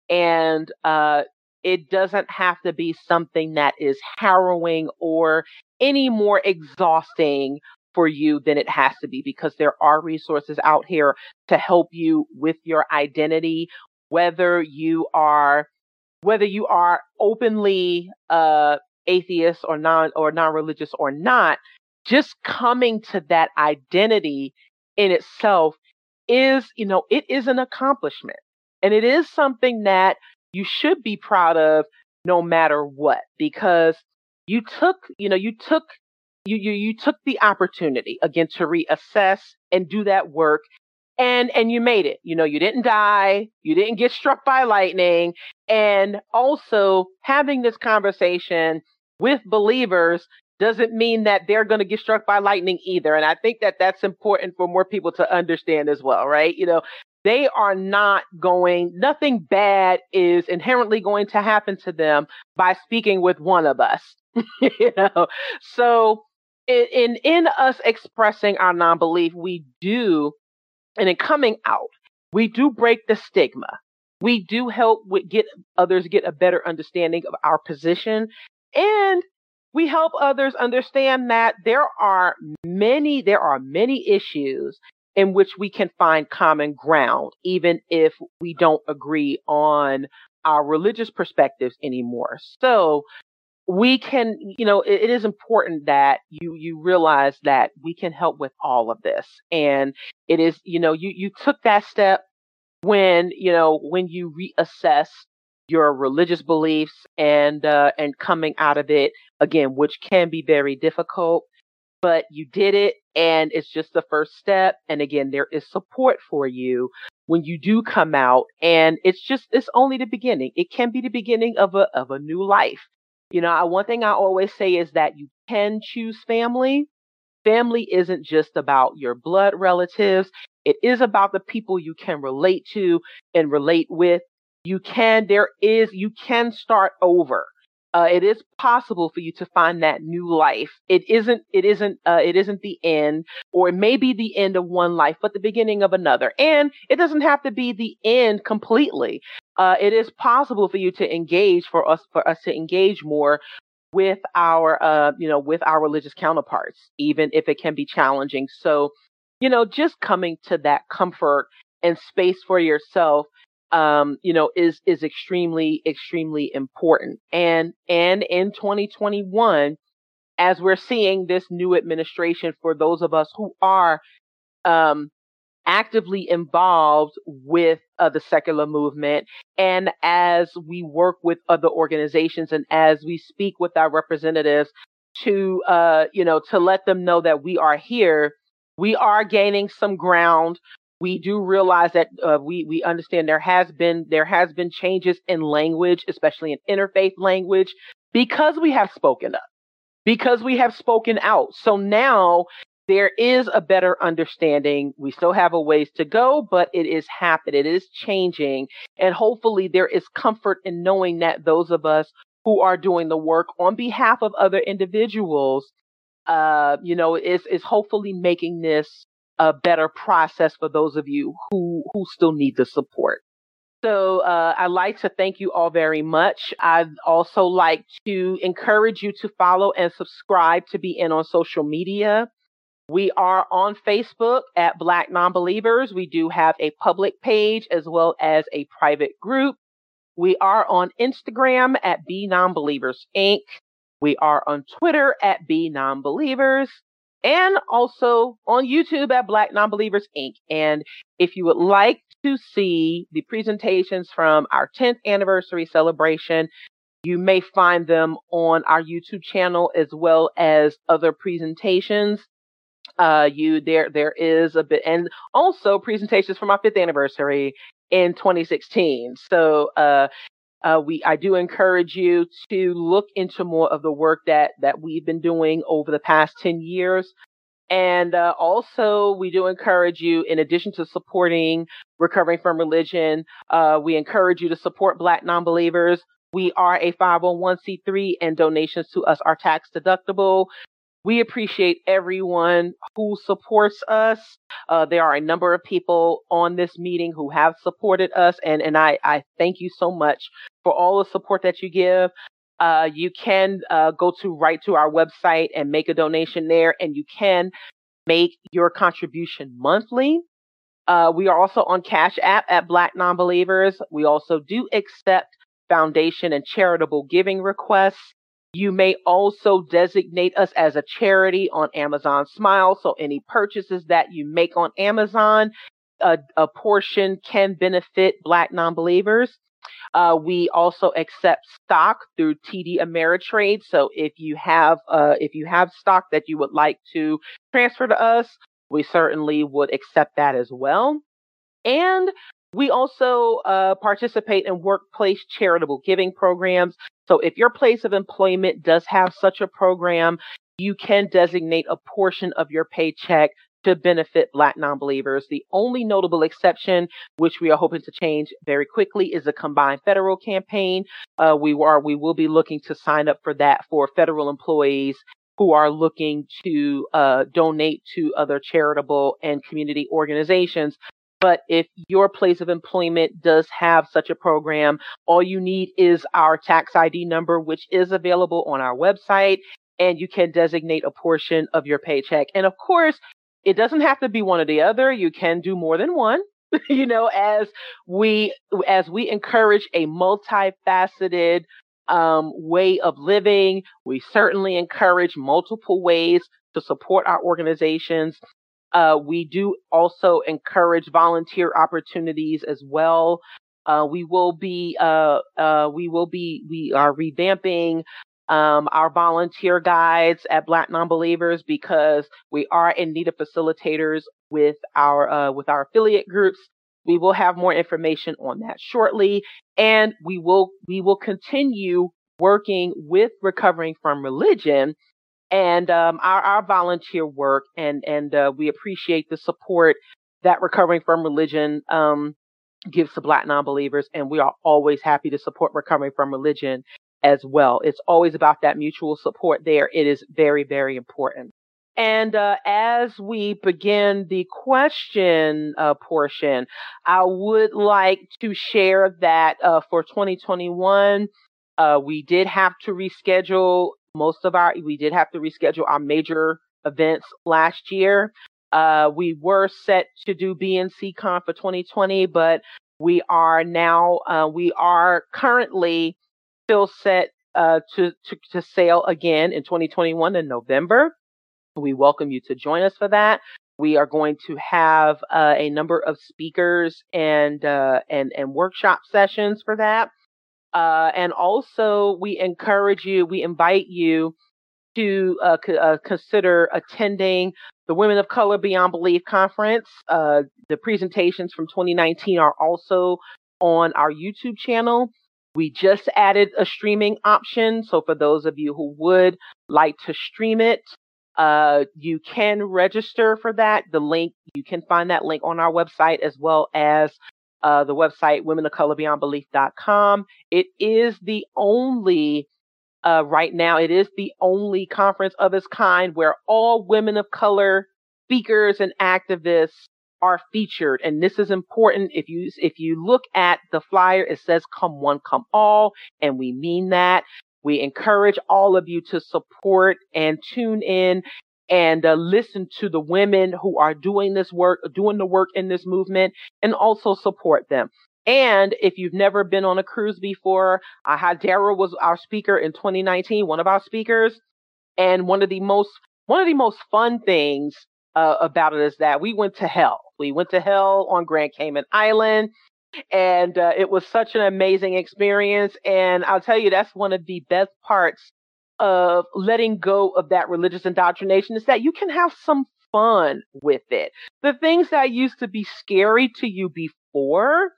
And uh, it doesn't have to be something that is harrowing or any more exhausting for you than it has to be because there are resources out here to help you with your identity, whether you are whether you are openly uh, atheist or non or non-religious or not, just coming to that identity in itself is, you know, it is an accomplishment. And it is something that you should be proud of no matter what, because you took, you know, you took you you you took the opportunity again to reassess and do that work and and you made it. You know you didn't die you didn't get struck by lightning and also having this conversation with believers doesn't mean that they're going to get struck by lightning either and i think that that's important for more people to understand as well right? You know they are not going nothing bad is inherently going to happen to them by speaking with one of us you know? So in in us expressing our non-belief we do and in coming out we do break the stigma. We do help with get others get a better understanding of our position and we help others understand that there are many there are many issues in which we can find common ground even if we don't agree on our religious perspectives anymore. So we can, you know, it, it is important that you you realize that we can help with all of this, and it is, you know, you you took that step when you know when you reassess your religious beliefs and uh, and coming out of it again, which can be very difficult, but you did it, and it's just the first step. And again, there is support for you when you do come out, and it's just it's only the beginning. It can be the beginning of a of a new life you know, one thing I always say is that you can choose family. Family isn't just about your blood relatives. It is about the people you can relate to and relate with. You can, there is, you can start over. Uh, it is possible for you to find that new life. It isn't, it isn't, uh, it isn't the end, or it may be the end of one life, but the beginning of another. And it doesn't have to be the end completely uh, it is possible for you to engage for us for us to engage more with our uh, you know with our religious counterparts even if it can be challenging so you know just coming to that comfort and space for yourself um, you know is is extremely extremely important and and in 2021 as we're seeing this new administration for those of us who are um, actively involved with uh, the secular movement. And as we work with other organizations and as we speak with our representatives to, uh, you know, to let them know that we are here, we are gaining some ground. We do realize that uh, we we understand there has been there has been changes in language, especially in interfaith language, because we have spoken up, because we have spoken out. So now there is a better understanding. We still have a ways to go, but it is happening. It is changing. And hopefully there is comfort in knowing that those of us who are doing the work on behalf of other individuals, uh, you know, is, is hopefully making this a better process for those of you who, who still need the support. So uh, I'd like to thank you all very much. I'd also like to encourage you to follow and subscribe to be in on social media. We are on Facebook at Black Nonbelievers. We do have a public page as well as a private group. We are on Instagram at B Nonbelievers Inc. We are on Twitter at B Nonbelievers and also on YouTube at Black Nonbelievers Inc. And if you would like to see the presentations from our 10th anniversary celebration, you may find them on our YouTube channel as well as other presentations uh, you there there is a bit, and also presentations for my fifth anniversary in 2016. So uh, uh, we I do encourage you to look into more of the work that that we've been doing over the past 10 years. And uh, also, we do encourage you, in addition to supporting Recovering from Religion, uh, we encourage you to support Black nonbelievers. We are a 501c3 and donations to us are tax deductible. We appreciate everyone who supports us. Uh, there are a number of people on this meeting who have supported us, and, and I, I thank you so much for all the support that you give. Uh, you can uh, go to right to our website and make a donation there, and you can make your contribution monthly. Uh, we are also on Cash App at Black Nonbelievers. We also do accept foundation and charitable giving requests. You may also designate us as a charity on Amazon Smile. So any purchases that you make on Amazon, a, a portion can benefit Black nonbelievers. Uh, we also accept stock through TD Ameritrade. So if you have uh, if you have stock that you would like to transfer to us, we certainly would accept that as well. And we also uh, participate in workplace charitable giving programs. So if your place of employment does have such a program, you can designate a portion of your paycheck to benefit Black nonbelievers. The only notable exception, which we are hoping to change very quickly, is a combined federal campaign. Uh, we are we will be looking to sign up for that for federal employees who are looking to uh, donate to other charitable and community organizations. But if your place of employment does have such a program, all you need is our tax ID number, which is available on our website, and you can designate a portion of your paycheck. And of course, it doesn't have to be one or the other. You can do more than one. you know, as we as we encourage a multifaceted um, way of living, we certainly encourage multiple ways to support our organizations. Uh, we do also encourage volunteer opportunities as well. Uh, we will be uh, uh we will be we are revamping um, our volunteer guides at Black Nonbelievers because we are in need of facilitators with our uh, with our affiliate groups. We will have more information on that shortly, and we will we will continue working with recovering from religion and um, our, our volunteer work, and and uh, we appreciate the support that recovering from religion um, gives to Black non-believers, and we are always happy to support recovering from religion as well. It's always about that mutual support there. It is very, very important. And uh, as we begin the question uh, portion, I would like to share that uh, for 2021, uh, we did have to reschedule most of our, we did have to reschedule our major events last year. Uh, we were set to do BNCCon for 2020, but we are now, uh, we are currently still set uh, to, to, to sail again in 2021 in November. We welcome you to join us for that. We are going to have uh, a number of speakers and uh, and and workshop sessions for that. Uh, and also, we encourage you, we invite you to uh, c- uh, consider attending the Women of Color Beyond Belief conference. Uh, the presentations from 2019 are also on our YouTube channel. We just added a streaming option. So for those of you who would like to stream it, uh, you can register for that. The link, you can find that link on our website as well as uh, the website womenofcolorbeyondbelief.com. It is the only, uh, right now, it is the only conference of its kind where all women of color speakers and activists are featured. And this is important. If you if you look at the flyer it says come one come all and we mean that. We encourage all of you to support and tune in and uh, listen to the women who are doing this work doing the work in this movement and also support them and if you've never been on a cruise before, I had Darrel was our speaker in 2019, one of our speakers. And one of the most, one of the most fun things uh, about it is that we went to hell. We went to hell on Grand Cayman Island. And uh, it was such an amazing experience. And I'll tell you, that's one of the best parts of letting go of that religious indoctrination is that you can have some fun with it. The things that used to be scary to you before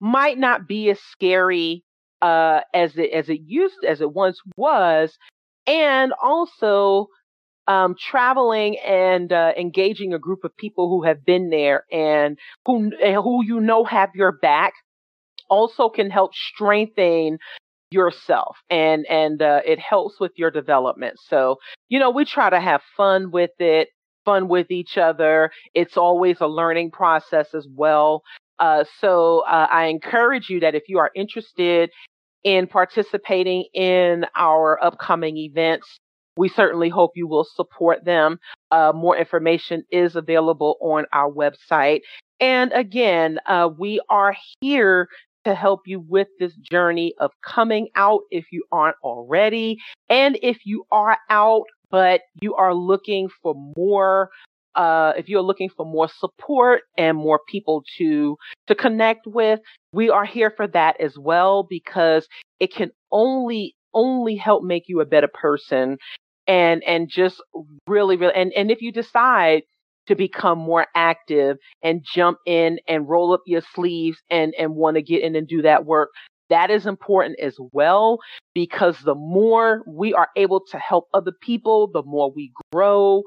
might not be as scary uh, as it as it used as it once was, and also um, traveling and uh, engaging a group of people who have been there and who who you know have your back also can help strengthen yourself and and uh, it helps with your development so you know we try to have fun with it fun with each other it's always a learning process as well uh, so uh, i encourage you that if you are interested in participating in our upcoming events we certainly hope you will support them. Uh, more information is available on our website. And again, uh, we are here to help you with this journey of coming out if you aren't already. And if you are out, but you are looking for more uh, if you're looking for more support and more people to to connect with, we are here for that as well because it can only only help make you a better person and and just really really and and if you decide to become more active and jump in and roll up your sleeves and and want to get in and do that work that is important as well because the more we are able to help other people the more we grow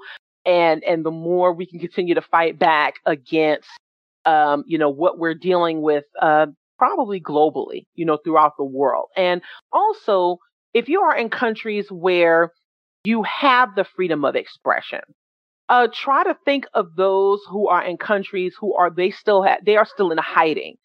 and and the more we can continue to fight back against um, you know what we're dealing with uh, probably globally you know throughout the world and also if you are in countries where you have the freedom of expression. Uh, try to think of those who are in countries who are they still have they are still in hiding.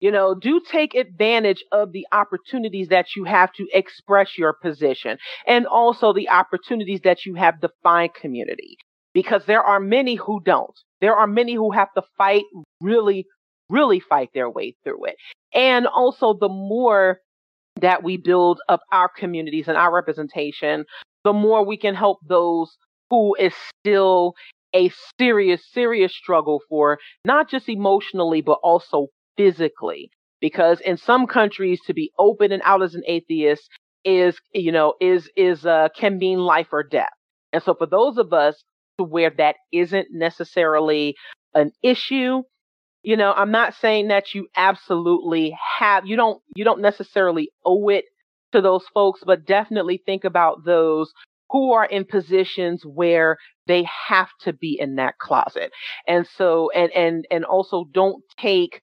You know, do take advantage of the opportunities that you have to express your position and also the opportunities that you have to find community because there are many who don't. There are many who have to fight really, really fight their way through it. And also the more that we build up our communities and our representation, the more we can help those who is still a serious, serious struggle for not just emotionally, but also physically. Because in some countries, to be open and out as an atheist is, you know, is, is, uh, can mean life or death. And so for those of us to where that isn't necessarily an issue, you know, I'm not saying that you absolutely have, you don't, you don't necessarily owe it to those folks, but definitely think about those who are in positions where they have to be in that closet. And so, and, and, and also don't take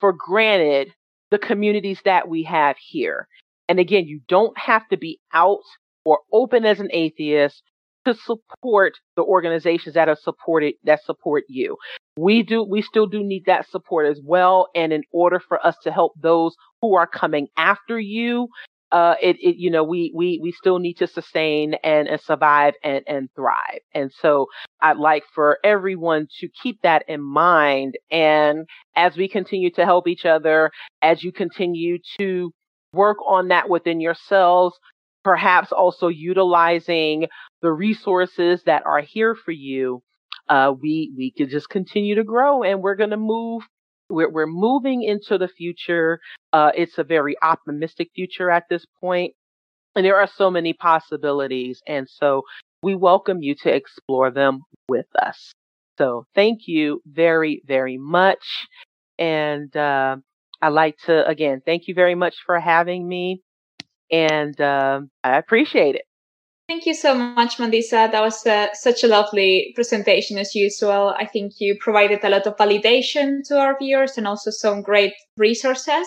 for granted the communities that we have here. And again, you don't have to be out or open as an atheist to support the organizations that are supported that support you. We do we still do need that support as well and in order for us to help those who are coming after you uh, it, it, you know, we, we, we still need to sustain and, and survive and, and thrive. And so I'd like for everyone to keep that in mind. And as we continue to help each other, as you continue to work on that within yourselves, perhaps also utilizing the resources that are here for you, uh, we, we could just continue to grow and we're going to move we're, we're moving into the future. Uh, it's a very optimistic future at this point, and there are so many possibilities. And so we welcome you to explore them with us. So thank you very, very much. And uh, I'd like to, again, thank you very much for having me. And uh, I appreciate it. Thank you so much, Mandisa. That was uh, such a lovely presentation as usual. I think you provided a lot of validation to our viewers and also some great resources.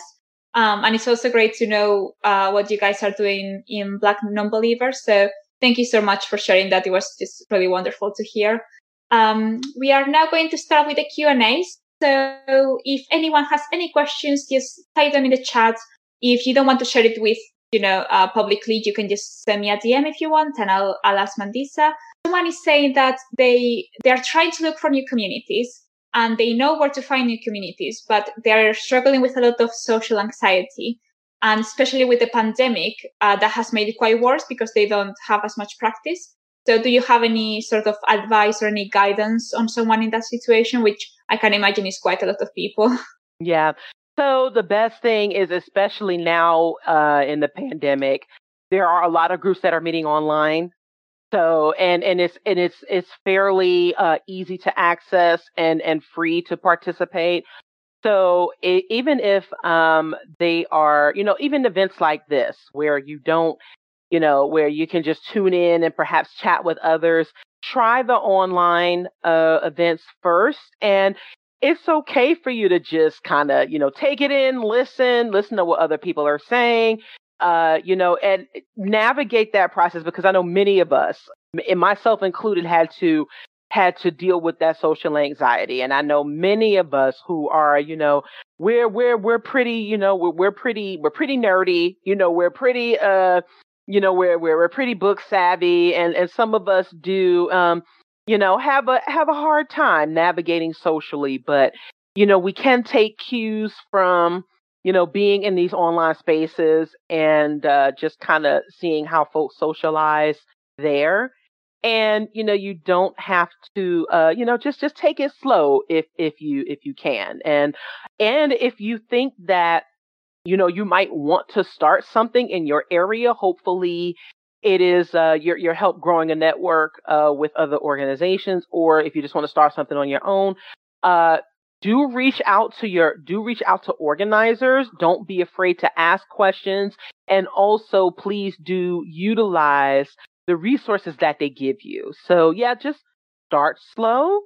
Um, and it's also great to know uh, what you guys are doing in Black Nonbelievers. So thank you so much for sharing that. It was just really wonderful to hear. Um, we are now going to start with the Q&As. So if anyone has any questions, just type them in the chat. If you don't want to share it with you know, uh, publicly, you can just send me a DM if you want, and I'll, I'll ask Mandisa. Someone is saying that they they are trying to look for new communities and they know where to find new communities, but they're struggling with a lot of social anxiety, and especially with the pandemic, uh, that has made it quite worse because they don't have as much practice. So, do you have any sort of advice or any guidance on someone in that situation, which I can imagine is quite a lot of people? Yeah. So the best thing is, especially now uh, in the pandemic, there are a lot of groups that are meeting online. So and and it's and it's it's fairly uh, easy to access and and free to participate. So it, even if um, they are, you know, even events like this where you don't, you know, where you can just tune in and perhaps chat with others, try the online uh, events first. And it's okay for you to just kind of, you know, take it in, listen, listen to what other people are saying. uh, you know, and navigate that process because I know many of us, and myself included, had to had to deal with that social anxiety. And I know many of us who are, you know, we're we're we're pretty, you know, we're we're pretty we're pretty nerdy, you know, we're pretty uh you know, we're we're we're pretty book savvy and and some of us do um you know, have a have a hard time navigating socially, but you know, we can take cues from you know, being in these online spaces and uh, just kind of seeing how folks socialize there. And you know you don't have to uh you know just just take it slow if if you if you can. And and if you think that you know you might want to start something in your area hopefully it is uh your your help growing a network uh with other organizations or if you just want to start something on your own uh do reach out to your do reach out to organizers don't be afraid to ask questions and also please do utilize the resources that they give you. So yeah, just start slow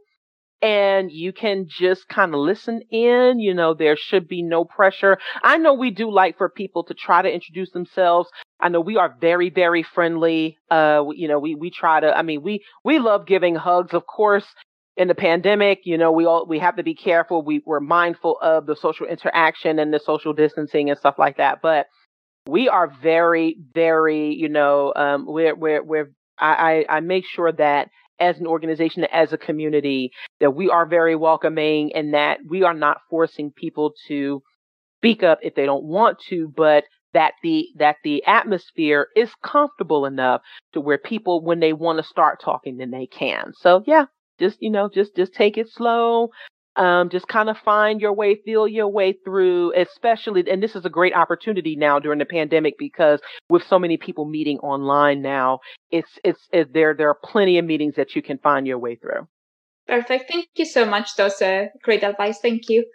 and you can just kind of listen in. You know, there should be no pressure. I know we do like for people to try to introduce themselves. I know we are very, very friendly. Uh, you know, we, we try to, I mean, we, we love giving hugs. Of course, in the pandemic, you know, we all, we have to be careful. We, we're mindful of the social interaction and the social distancing and stuff like that. But we are very, very, you know, um, we're, we're, we're, I, I make sure that as an organization, as a community, that we are very welcoming and that we are not forcing people to speak up if they don't want to, but that the that the atmosphere is comfortable enough to where people when they want to start talking then they can. So yeah, just you know, just just take it slow. Um, just kind of find your way, feel your way through, especially, and this is a great opportunity now during the pandemic because with so many people meeting online now, it's, it's, it, there, there are plenty of meetings that you can find your way through. Perfect. Thank you so much. Those are great advice. Thank you.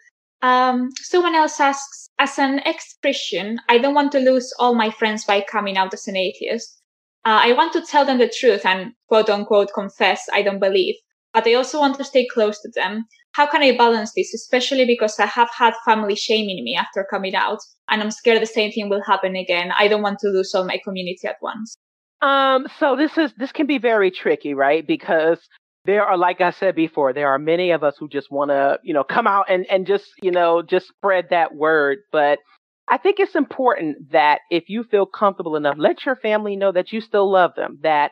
Um, someone else asks, as an ex-Christian, I don't want to lose all my friends by coming out as an atheist. Uh, I want to tell them the truth and quote unquote confess I don't believe, but I also want to stay close to them how can I balance this, especially because I have had family shaming me after coming out and I'm scared the same thing will happen again. I don't want to lose all my community at once. Um, so this is, this can be very tricky, right? Because there are, like I said before, there are many of us who just want to, you know, come out and, and just, you know, just spread that word. But I think it's important that if you feel comfortable enough, let your family know that you still love them, that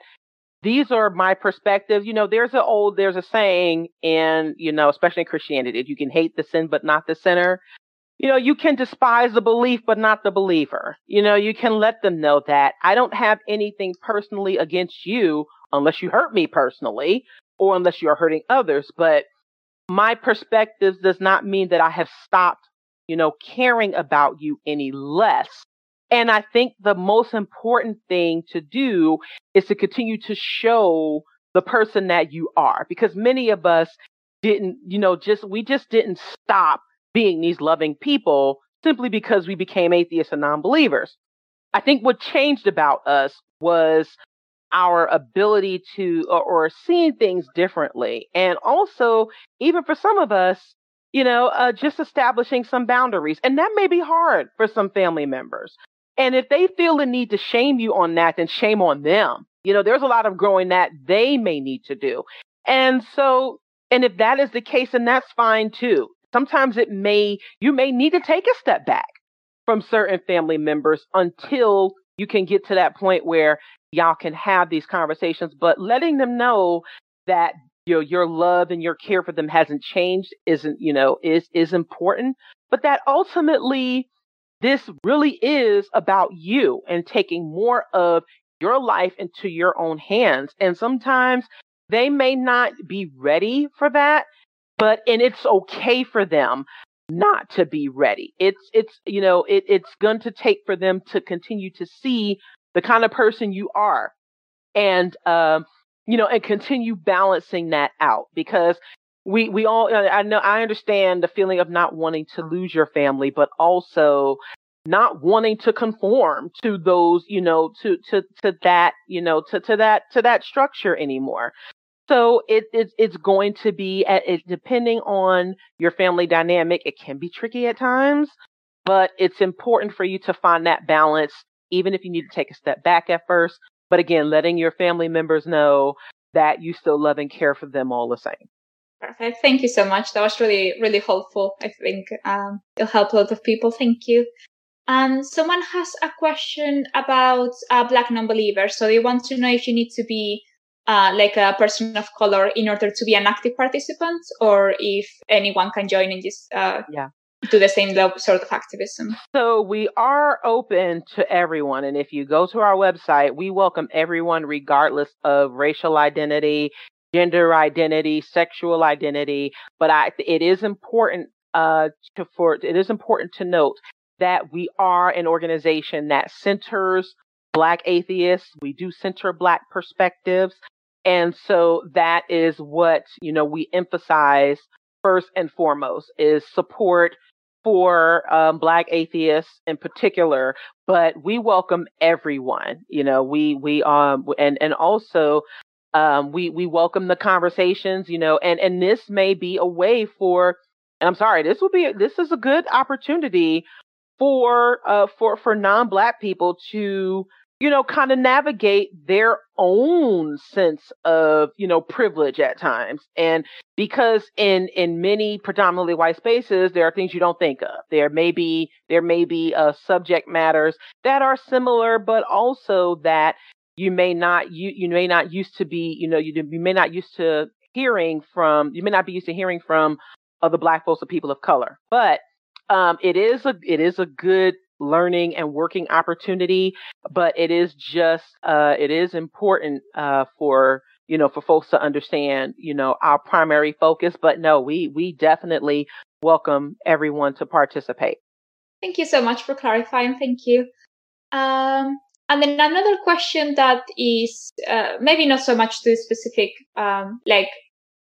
these are my perspectives. You know, there's a old, there's a saying in, you know, especially in Christianity, you can hate the sin, but not the sinner. You know, you can despise the belief, but not the believer. You know, you can let them know that I don't have anything personally against you unless you hurt me personally or unless you're hurting others. But my perspective does not mean that I have stopped, you know, caring about you any less. And I think the most important thing to do is to continue to show the person that you are because many of us didn't, you know, just, we just didn't stop being these loving people simply because we became atheists and non-believers. I think what changed about us was our ability to, or, or seeing things differently. And also, even for some of us, you know, uh, just establishing some boundaries. And that may be hard for some family members. And if they feel the need to shame you on that, then shame on them. You know, there's a lot of growing that they may need to do. And so, and if that is the case, then that's fine too. Sometimes it may, you may need to take a step back from certain family members until you can get to that point where y'all can have these conversations, but letting them know that you know, your love and your care for them hasn't changed isn't, you know, is, is important, but that ultimately this really is about you and taking more of your life into your own hands. And sometimes they may not be ready for that, but, and it's okay for them not to be ready. It's, it's, you know, it, it's going to take for them to continue to see the kind of person you are and, um, you know, and continue balancing that out because we we all uh, I know I understand the feeling of not wanting to mm-hmm. lose your family, but also not wanting to conform to those, you know, to to to that, you know, to to that to that structure anymore. So it, it it's going to be it, depending on your family dynamic. It can be tricky at times, but it's important for you to find that balance even if you need to take a step back at first. But again, letting your family members know that you still love and care for them all the same. Perfect. Thank you so much. That was really, really helpful. I think um, it'll help a lot of people. Thank you. Um, someone has a question about uh, Black non-believers. So they want to know if you need to be uh, like a person of color in order to be an active participant, or if anyone can join in this. Uh, yeah. Do the same sort of activism. So we are open to everyone, and if you go to our website, we welcome everyone, regardless of racial identity, gender identity, sexual identity. But I, it is important uh, to for it is important to note that we are an organization that centers Black atheists. We do center Black perspectives. And so that is what, you know, we emphasize first and foremost is support for um, Black atheists in particular, but we welcome everyone. You know, we we um and and also um we we welcome the conversations. You know, and and this may be a way for. And I'm sorry, this will be this is a good opportunity for uh for for non-black people to you know kind of navigate their own sense of you know privilege at times and because in in many predominantly white spaces there are things you don't think of there may be there may be uh subject matters that are similar but also that you may not you you may not used to be you know you, you may not used to hearing from you may not be used to hearing from other black folks or people of color but um, it is a it is a good learning and working opportunity, but it is just uh, it is important uh, for you know for folks to understand you know our primary focus. But no, we we definitely welcome everyone to participate. Thank you so much for clarifying. Thank you. Um, and then another question that is uh, maybe not so much to the specific um, like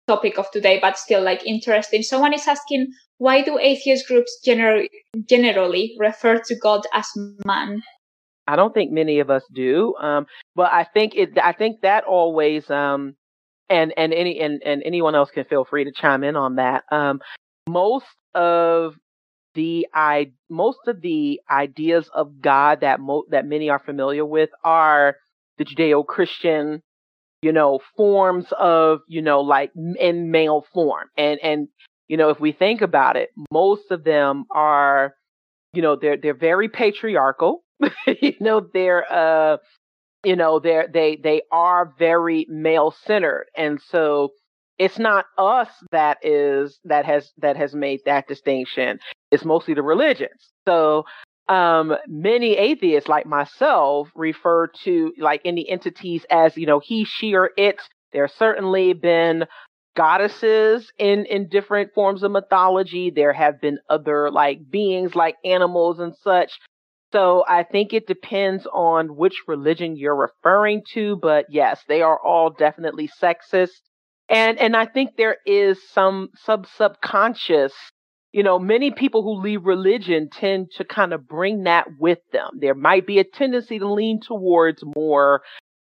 topic of today, but still like interesting. Someone is asking, why do atheist groups gener- generally refer to God as man? I don't think many of us do. Um, but I think it, I think that always, um, and, and any, and, and anyone else can feel free to chime in on that. Um, most of the I most of the ideas of God that mo- that many are familiar with are the Judeo-Christian you know, forms of, you know, like in male form. And, and, you know, if we think about it, most of them are, you know, they're, they're very patriarchal. you know, they're, uh, you know, they're, they, they are very male centered. And so it's not us that is, that has, that has made that distinction. It's mostly the religions. So, um, many atheists like myself refer to like any entities as, you know, he, she, or it. There have certainly been goddesses in, in different forms of mythology. There have been other like beings like animals and such. So I think it depends on which religion you're referring to, but yes, they are all definitely sexist. And, and I think there is some sub subconscious you know, many people who leave religion tend to kind of bring that with them. There might be a tendency to lean towards more,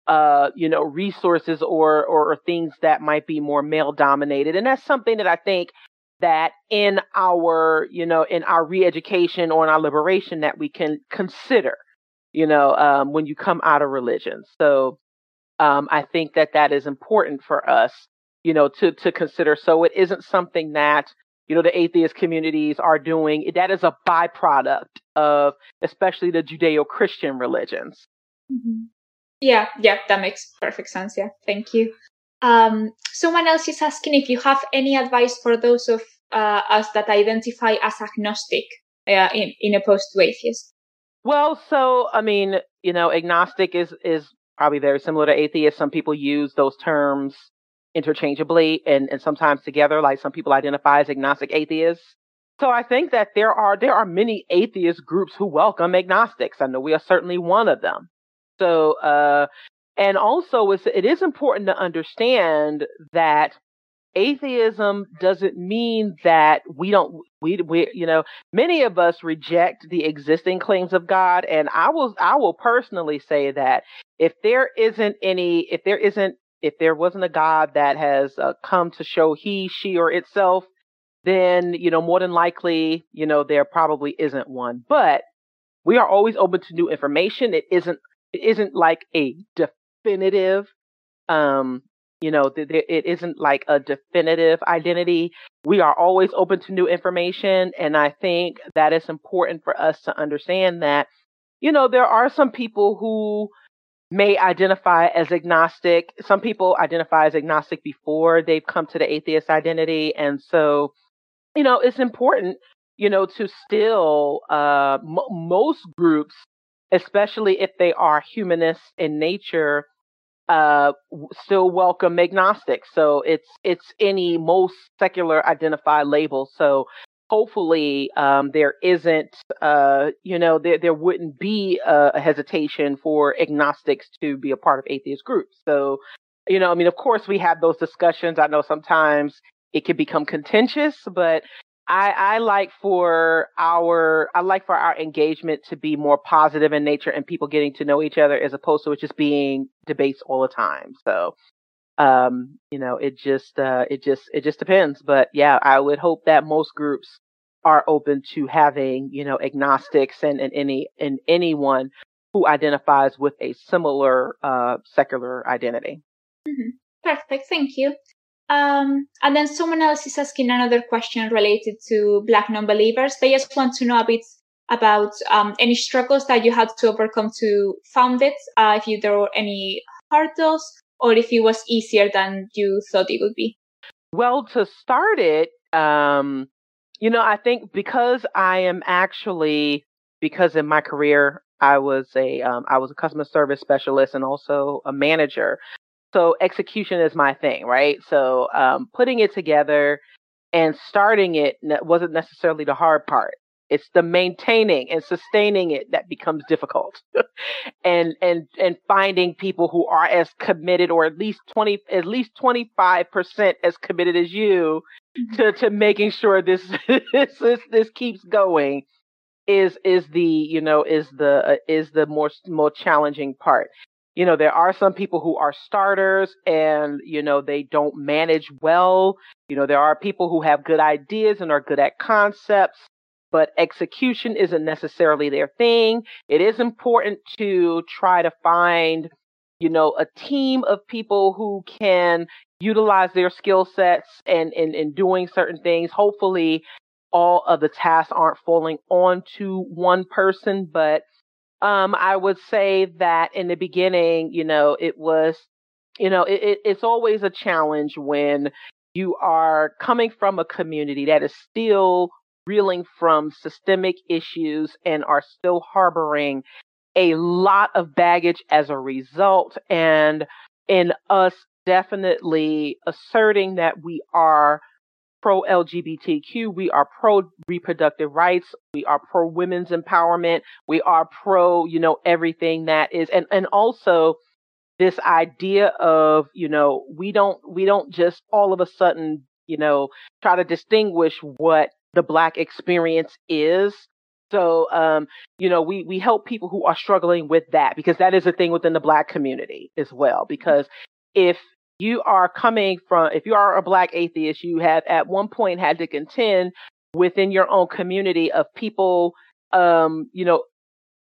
uh, you know, resources or, or, or things that might be more male dominated. And that's something that I think that in our, you know, in our re-education or in our liberation that we can consider, you know, um, when you come out of religion. So, um, I think that that is important for us, you know, to, to consider. So it isn't something that, you know, the atheist communities are doing. That is a byproduct of especially the Judeo Christian religions. Mm-hmm. Yeah, yeah, that makes perfect sense. Yeah, thank you. Um, someone else is asking if you have any advice for those of uh, us that identify as agnostic uh, in, in opposed to atheist. Well, so I mean, you know, agnostic is is probably very similar to atheist. Some people use those terms interchangeably and, and sometimes together, like some people identify as agnostic atheists. So I think that there are there are many atheist groups who welcome agnostics. I know we are certainly one of them. So uh, and also it's, it is important to understand that atheism doesn't mean that we don't we we you know many of us reject the existing claims of God and I will I will personally say that if there isn't any if there isn't if there wasn't a God that has uh, come to show he, she, or itself, then, you know, more than likely, you know, there probably isn't one. But we are always open to new information. It isn't it isn't like a definitive um you know th- th- it isn't like a definitive identity we are always open to new information and i think that it's important for us to understand that you know there are some people who may identify as agnostic some people identify as agnostic before they've come to the atheist identity and so you know it's important you know to still uh m- most groups especially if they are humanist in nature, uh, still welcome agnostic. So it's it's any most secular identified label. So hopefully um, there isn't, uh, you know, there there wouldn't be a, a hesitation for agnostics to be a part of atheist groups. So you know, I mean, of course we have those discussions. I know sometimes it can become contentious, but I, I like for our I like for our engagement to be more positive in nature and people getting to know each other as opposed to it just being debates all the time. So um, you know, it just uh it just it just depends. But yeah, I would hope that most groups are open to having, you know, agnostics and, and any and anyone who identifies with a similar uh secular identity. Mm-hmm. Perfect, thank you. Um, and then someone else is asking another question related to Black non-believers. They just want to know a bit about um, any struggles that you had to overcome to found it, uh, if you, there were any hurdles, or if it was easier than you thought it would be. Well, to start it, um, you know, I think because I am actually because in my career I was a um, I was a customer service specialist and also a manager. So execution is my thing, right? So um, putting it together and starting it wasn't necessarily the hard part. It's the maintaining and sustaining it that becomes difficult, and and and finding people who are as committed, or at least twenty, at least twenty five percent as committed as you, mm-hmm. to to making sure this this this, this keeps going is is the you know is the uh, is the more more challenging part you know, there are some people who are starters and, you know, they don't manage well. You know, there are people who have good ideas and are good at concepts, but execution isn't necessarily their thing. It is important to try to find, you know, a team of people who can utilize their skill sets and in, in doing certain things. Hopefully all of the tasks aren't falling onto one person, but um, I would say that in the beginning, you know, it was, you know, it, it, it's always a challenge when you are coming from a community that is still reeling from systemic issues and are still harboring a lot of baggage as a result. And in us definitely asserting that we are pro LGBTQ. We are pro reproductive rights. We are pro women's empowerment. We are pro, you know, everything that is, and, and also this idea of, you know, we don't, we don't just all of a sudden, you know, try to distinguish what the black experience is. So, um, you know, we, we help people who are struggling with that because that is a thing within the black community as well. Because if you are coming from, if you are a black atheist, you have at one point had to contend within your own community of people, um, you know,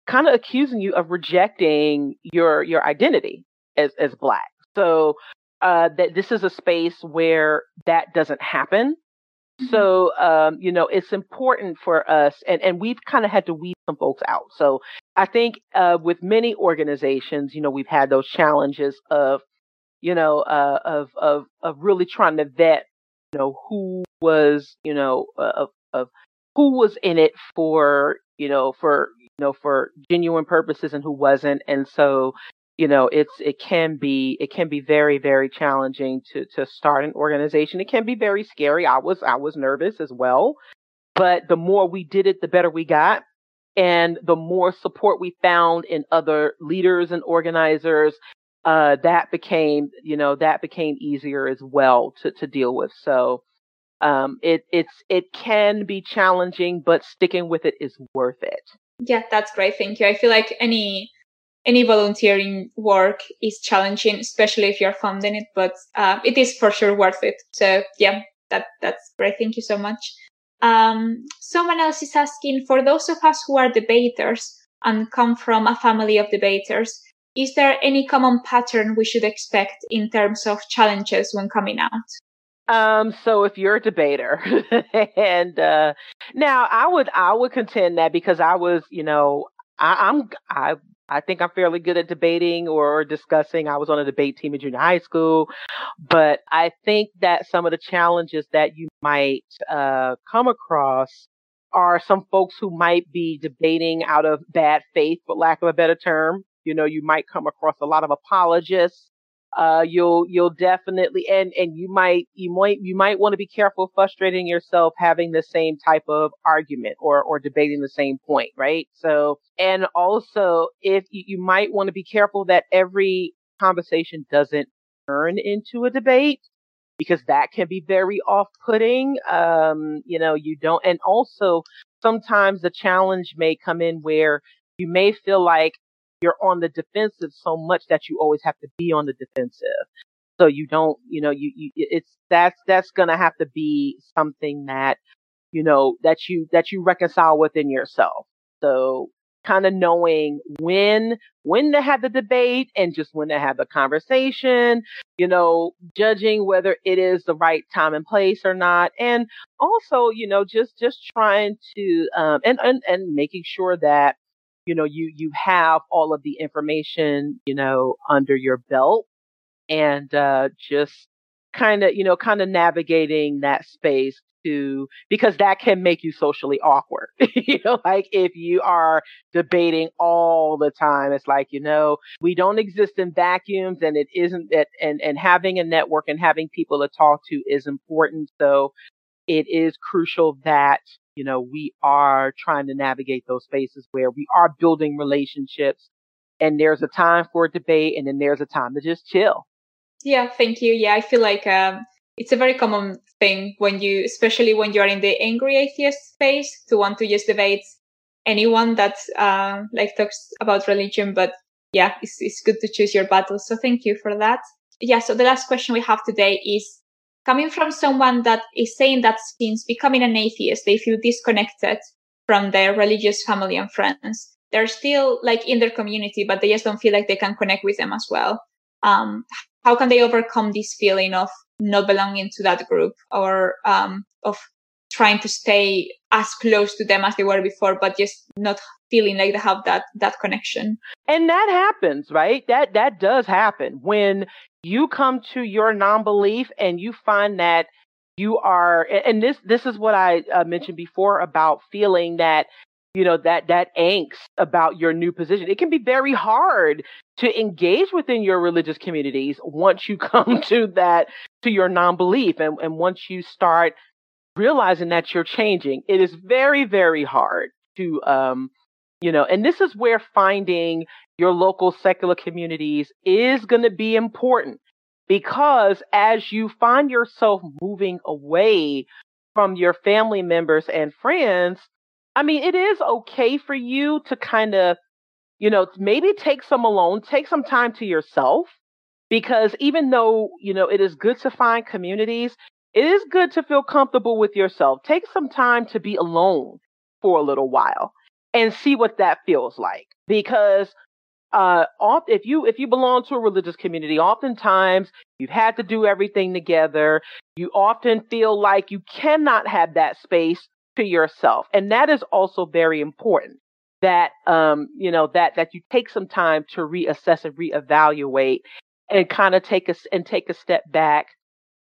kind of accusing you of rejecting your your identity as as black. So uh, that this is a space where that doesn't happen. Mm-hmm. So um, you know, it's important for us, and and we've kind of had to weed some folks out. So I think uh, with many organizations, you know, we've had those challenges of you know, uh, of of of really trying to vet, you know, who was, you know, uh, of of who was in it for, you know, for you know for genuine purposes and who wasn't, and so you know it's it can be it can be very very challenging to to start an organization it can be very scary i was i was nervous as well but the more we did it the better we got and the more support we found in other leaders and organizers uh, that became, you know, that became easier as well to, to deal with. So, um, it, it's, it can be challenging, but sticking with it is worth it. Yeah, that's great. Thank you. I feel like any, any volunteering work is challenging, especially if you're funding it, but, uh, it is for sure worth it. So yeah, that, that's great. Thank you so much. Um, someone else is asking for those of us who are debaters, and come from a family of debaters. Is there any common pattern we should expect in terms of challenges when coming out? Um, so if you're a debater, and uh, now I would I would contend that because I was, you know, I, I'm I I think I'm fairly good at debating or discussing. I was on a debate team in junior high school, but I think that some of the challenges that you might uh, come across are some folks who might be debating out of bad faith, for lack of a better term. You know, you might come across a lot of apologists uh, you'll you'll definitely and and you might you might you might want to be careful frustrating yourself having the same type of argument or or debating the same point right? So and also if you, you might want to be careful that every conversation doesn't turn into a debate because that can be very off-putting um you know you don't and also sometimes the challenge may come in where you may feel like you're on the defensive so much that you always have to be on the defensive. So you don't, you know, you, you it's that's that's gonna have to be something that you know that you that you reconcile within yourself. So kind of knowing when when to have the debate and just when to have the conversation you know judging whether it is the right time and place or not and also you know just just trying to um and and, and making sure that you know, you, you have all of the information, you know, under your belt and, uh, just kind of, you know, kind of navigating that space to, because that can make you socially awkward. you know, like if you are debating all the time, it's like, you know, we don't exist in vacuums and it isn't that, and, and having a network and having people to talk to is important. So it is crucial that you know, we are trying to navigate those spaces where we are building relationships and there's a time for debate and then there's a time to just chill. Yeah, thank you. Yeah, I feel like um, it's a very common thing when you, especially when you're in the angry atheist space, to want to just debate anyone that uh, like talks about religion. But yeah, it's, it's good to choose your battles. So thank you for that. Yeah. So the last question we have today is coming from someone that is saying that since becoming an atheist, they feel disconnected from their religious family and friends. They're still like in their community, but they just don't feel like they can connect with them as well. Um, how can they overcome this feeling of not belonging to that group or um, of trying to stay as close to them as they were before, but just not feeling like they have that that connection. And that happens, right? That that does happen when you come to your non-belief and you find that you are and this this is what I uh, mentioned before about feeling that you know that that angst about your new position. It can be very hard to engage within your religious communities once you come to that to your non-belief and and once you start realizing that you're changing. It is very very hard to um you know and this is where finding your local secular communities is going to be important because as you find yourself moving away from your family members and friends, I mean, it is okay for you to kind of, you know, maybe take some alone, take some time to yourself. Because even though, you know, it is good to find communities, it is good to feel comfortable with yourself. Take some time to be alone for a little while and see what that feels like. Because uh, if you if you belong to a religious community, oftentimes you've had to do everything together. You often feel like you cannot have that space to yourself, and that is also very important. That um, you know that that you take some time to reassess and reevaluate, and kind of take a and take a step back.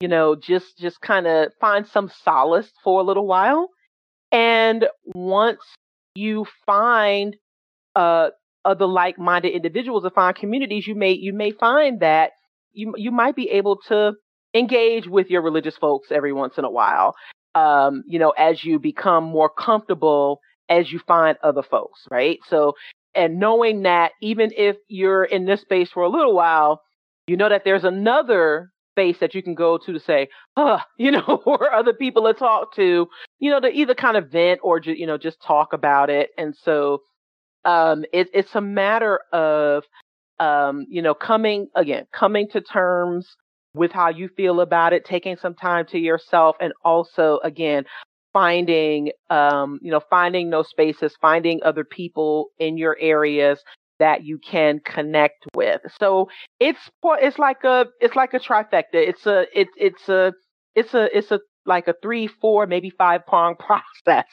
You know, just just kind of find some solace for a little while, and once you find uh other like-minded individuals or find communities, you may you may find that you you might be able to engage with your religious folks every once in a while. Um, you know, as you become more comfortable as you find other folks, right? So, and knowing that even if you're in this space for a little while, you know that there's another space that you can go to to say, huh, you know, or other people to talk to, you know, to either kind of vent or, ju- you know, just talk about it. And so um, it, it's a matter of, um, you know, coming again, coming to terms with how you feel about it, taking some time to yourself, and also again, finding, um, you know, finding those spaces, finding other people in your areas that you can connect with. So it's it's like a it's like a trifecta. It's a it's it's a it's a it's a like a three, four, maybe five prong process.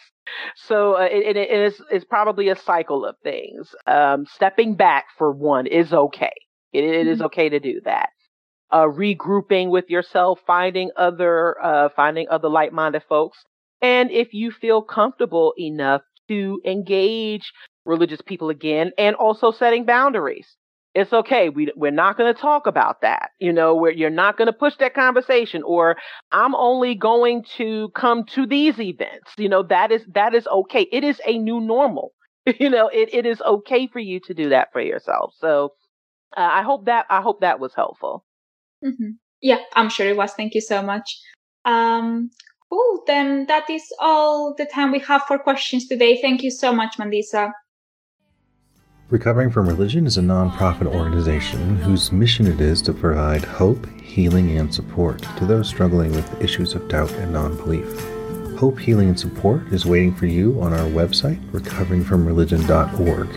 So uh, it, it is it's probably a cycle of things. Um, stepping back for one is okay. It, it is mm-hmm. okay to do that. Uh, regrouping with yourself, finding other uh, finding other like-minded folks, and if you feel comfortable enough to engage religious people again, and also setting boundaries it's okay. We we're not going to talk about that. You know, where you're not going to push that conversation or I'm only going to come to these events. You know, that is that is okay. It is a new normal. you know, it, it is okay for you to do that for yourself. So uh, I hope that I hope that was helpful. Mm-hmm. Yeah, I'm sure it was. Thank you so much. Um, cool. Then that is all the time we have for questions today. Thank you so much, Mandisa. Recovering from Religion is a nonprofit organization whose mission it is to provide hope, healing, and support to those struggling with issues of doubt and non belief. Hope, Healing, and Support is waiting for you on our website, recoveringfromreligion.org.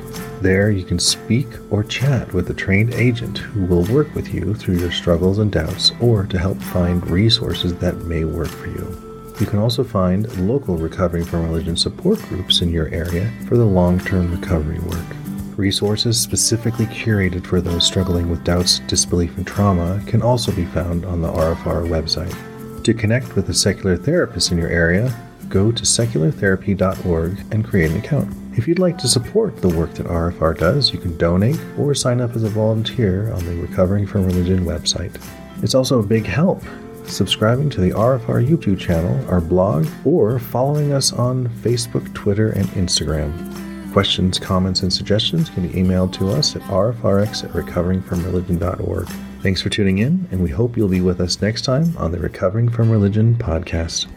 There you can speak or chat with a trained agent who will work with you through your struggles and doubts or to help find resources that may work for you. You can also find local Recovering from Religion support groups in your area for the long term recovery work. Resources specifically curated for those struggling with doubts, disbelief, and trauma can also be found on the RFR website. To connect with a secular therapist in your area, go to seculartherapy.org and create an account. If you'd like to support the work that RFR does, you can donate or sign up as a volunteer on the Recovering from Religion website. It's also a big help subscribing to the RFR YouTube channel, our blog, or following us on Facebook, Twitter, and Instagram. Questions, comments, and suggestions can be emailed to us at rfrx at recoveringfromreligion.org. Thanks for tuning in, and we hope you'll be with us next time on the Recovering from Religion podcast.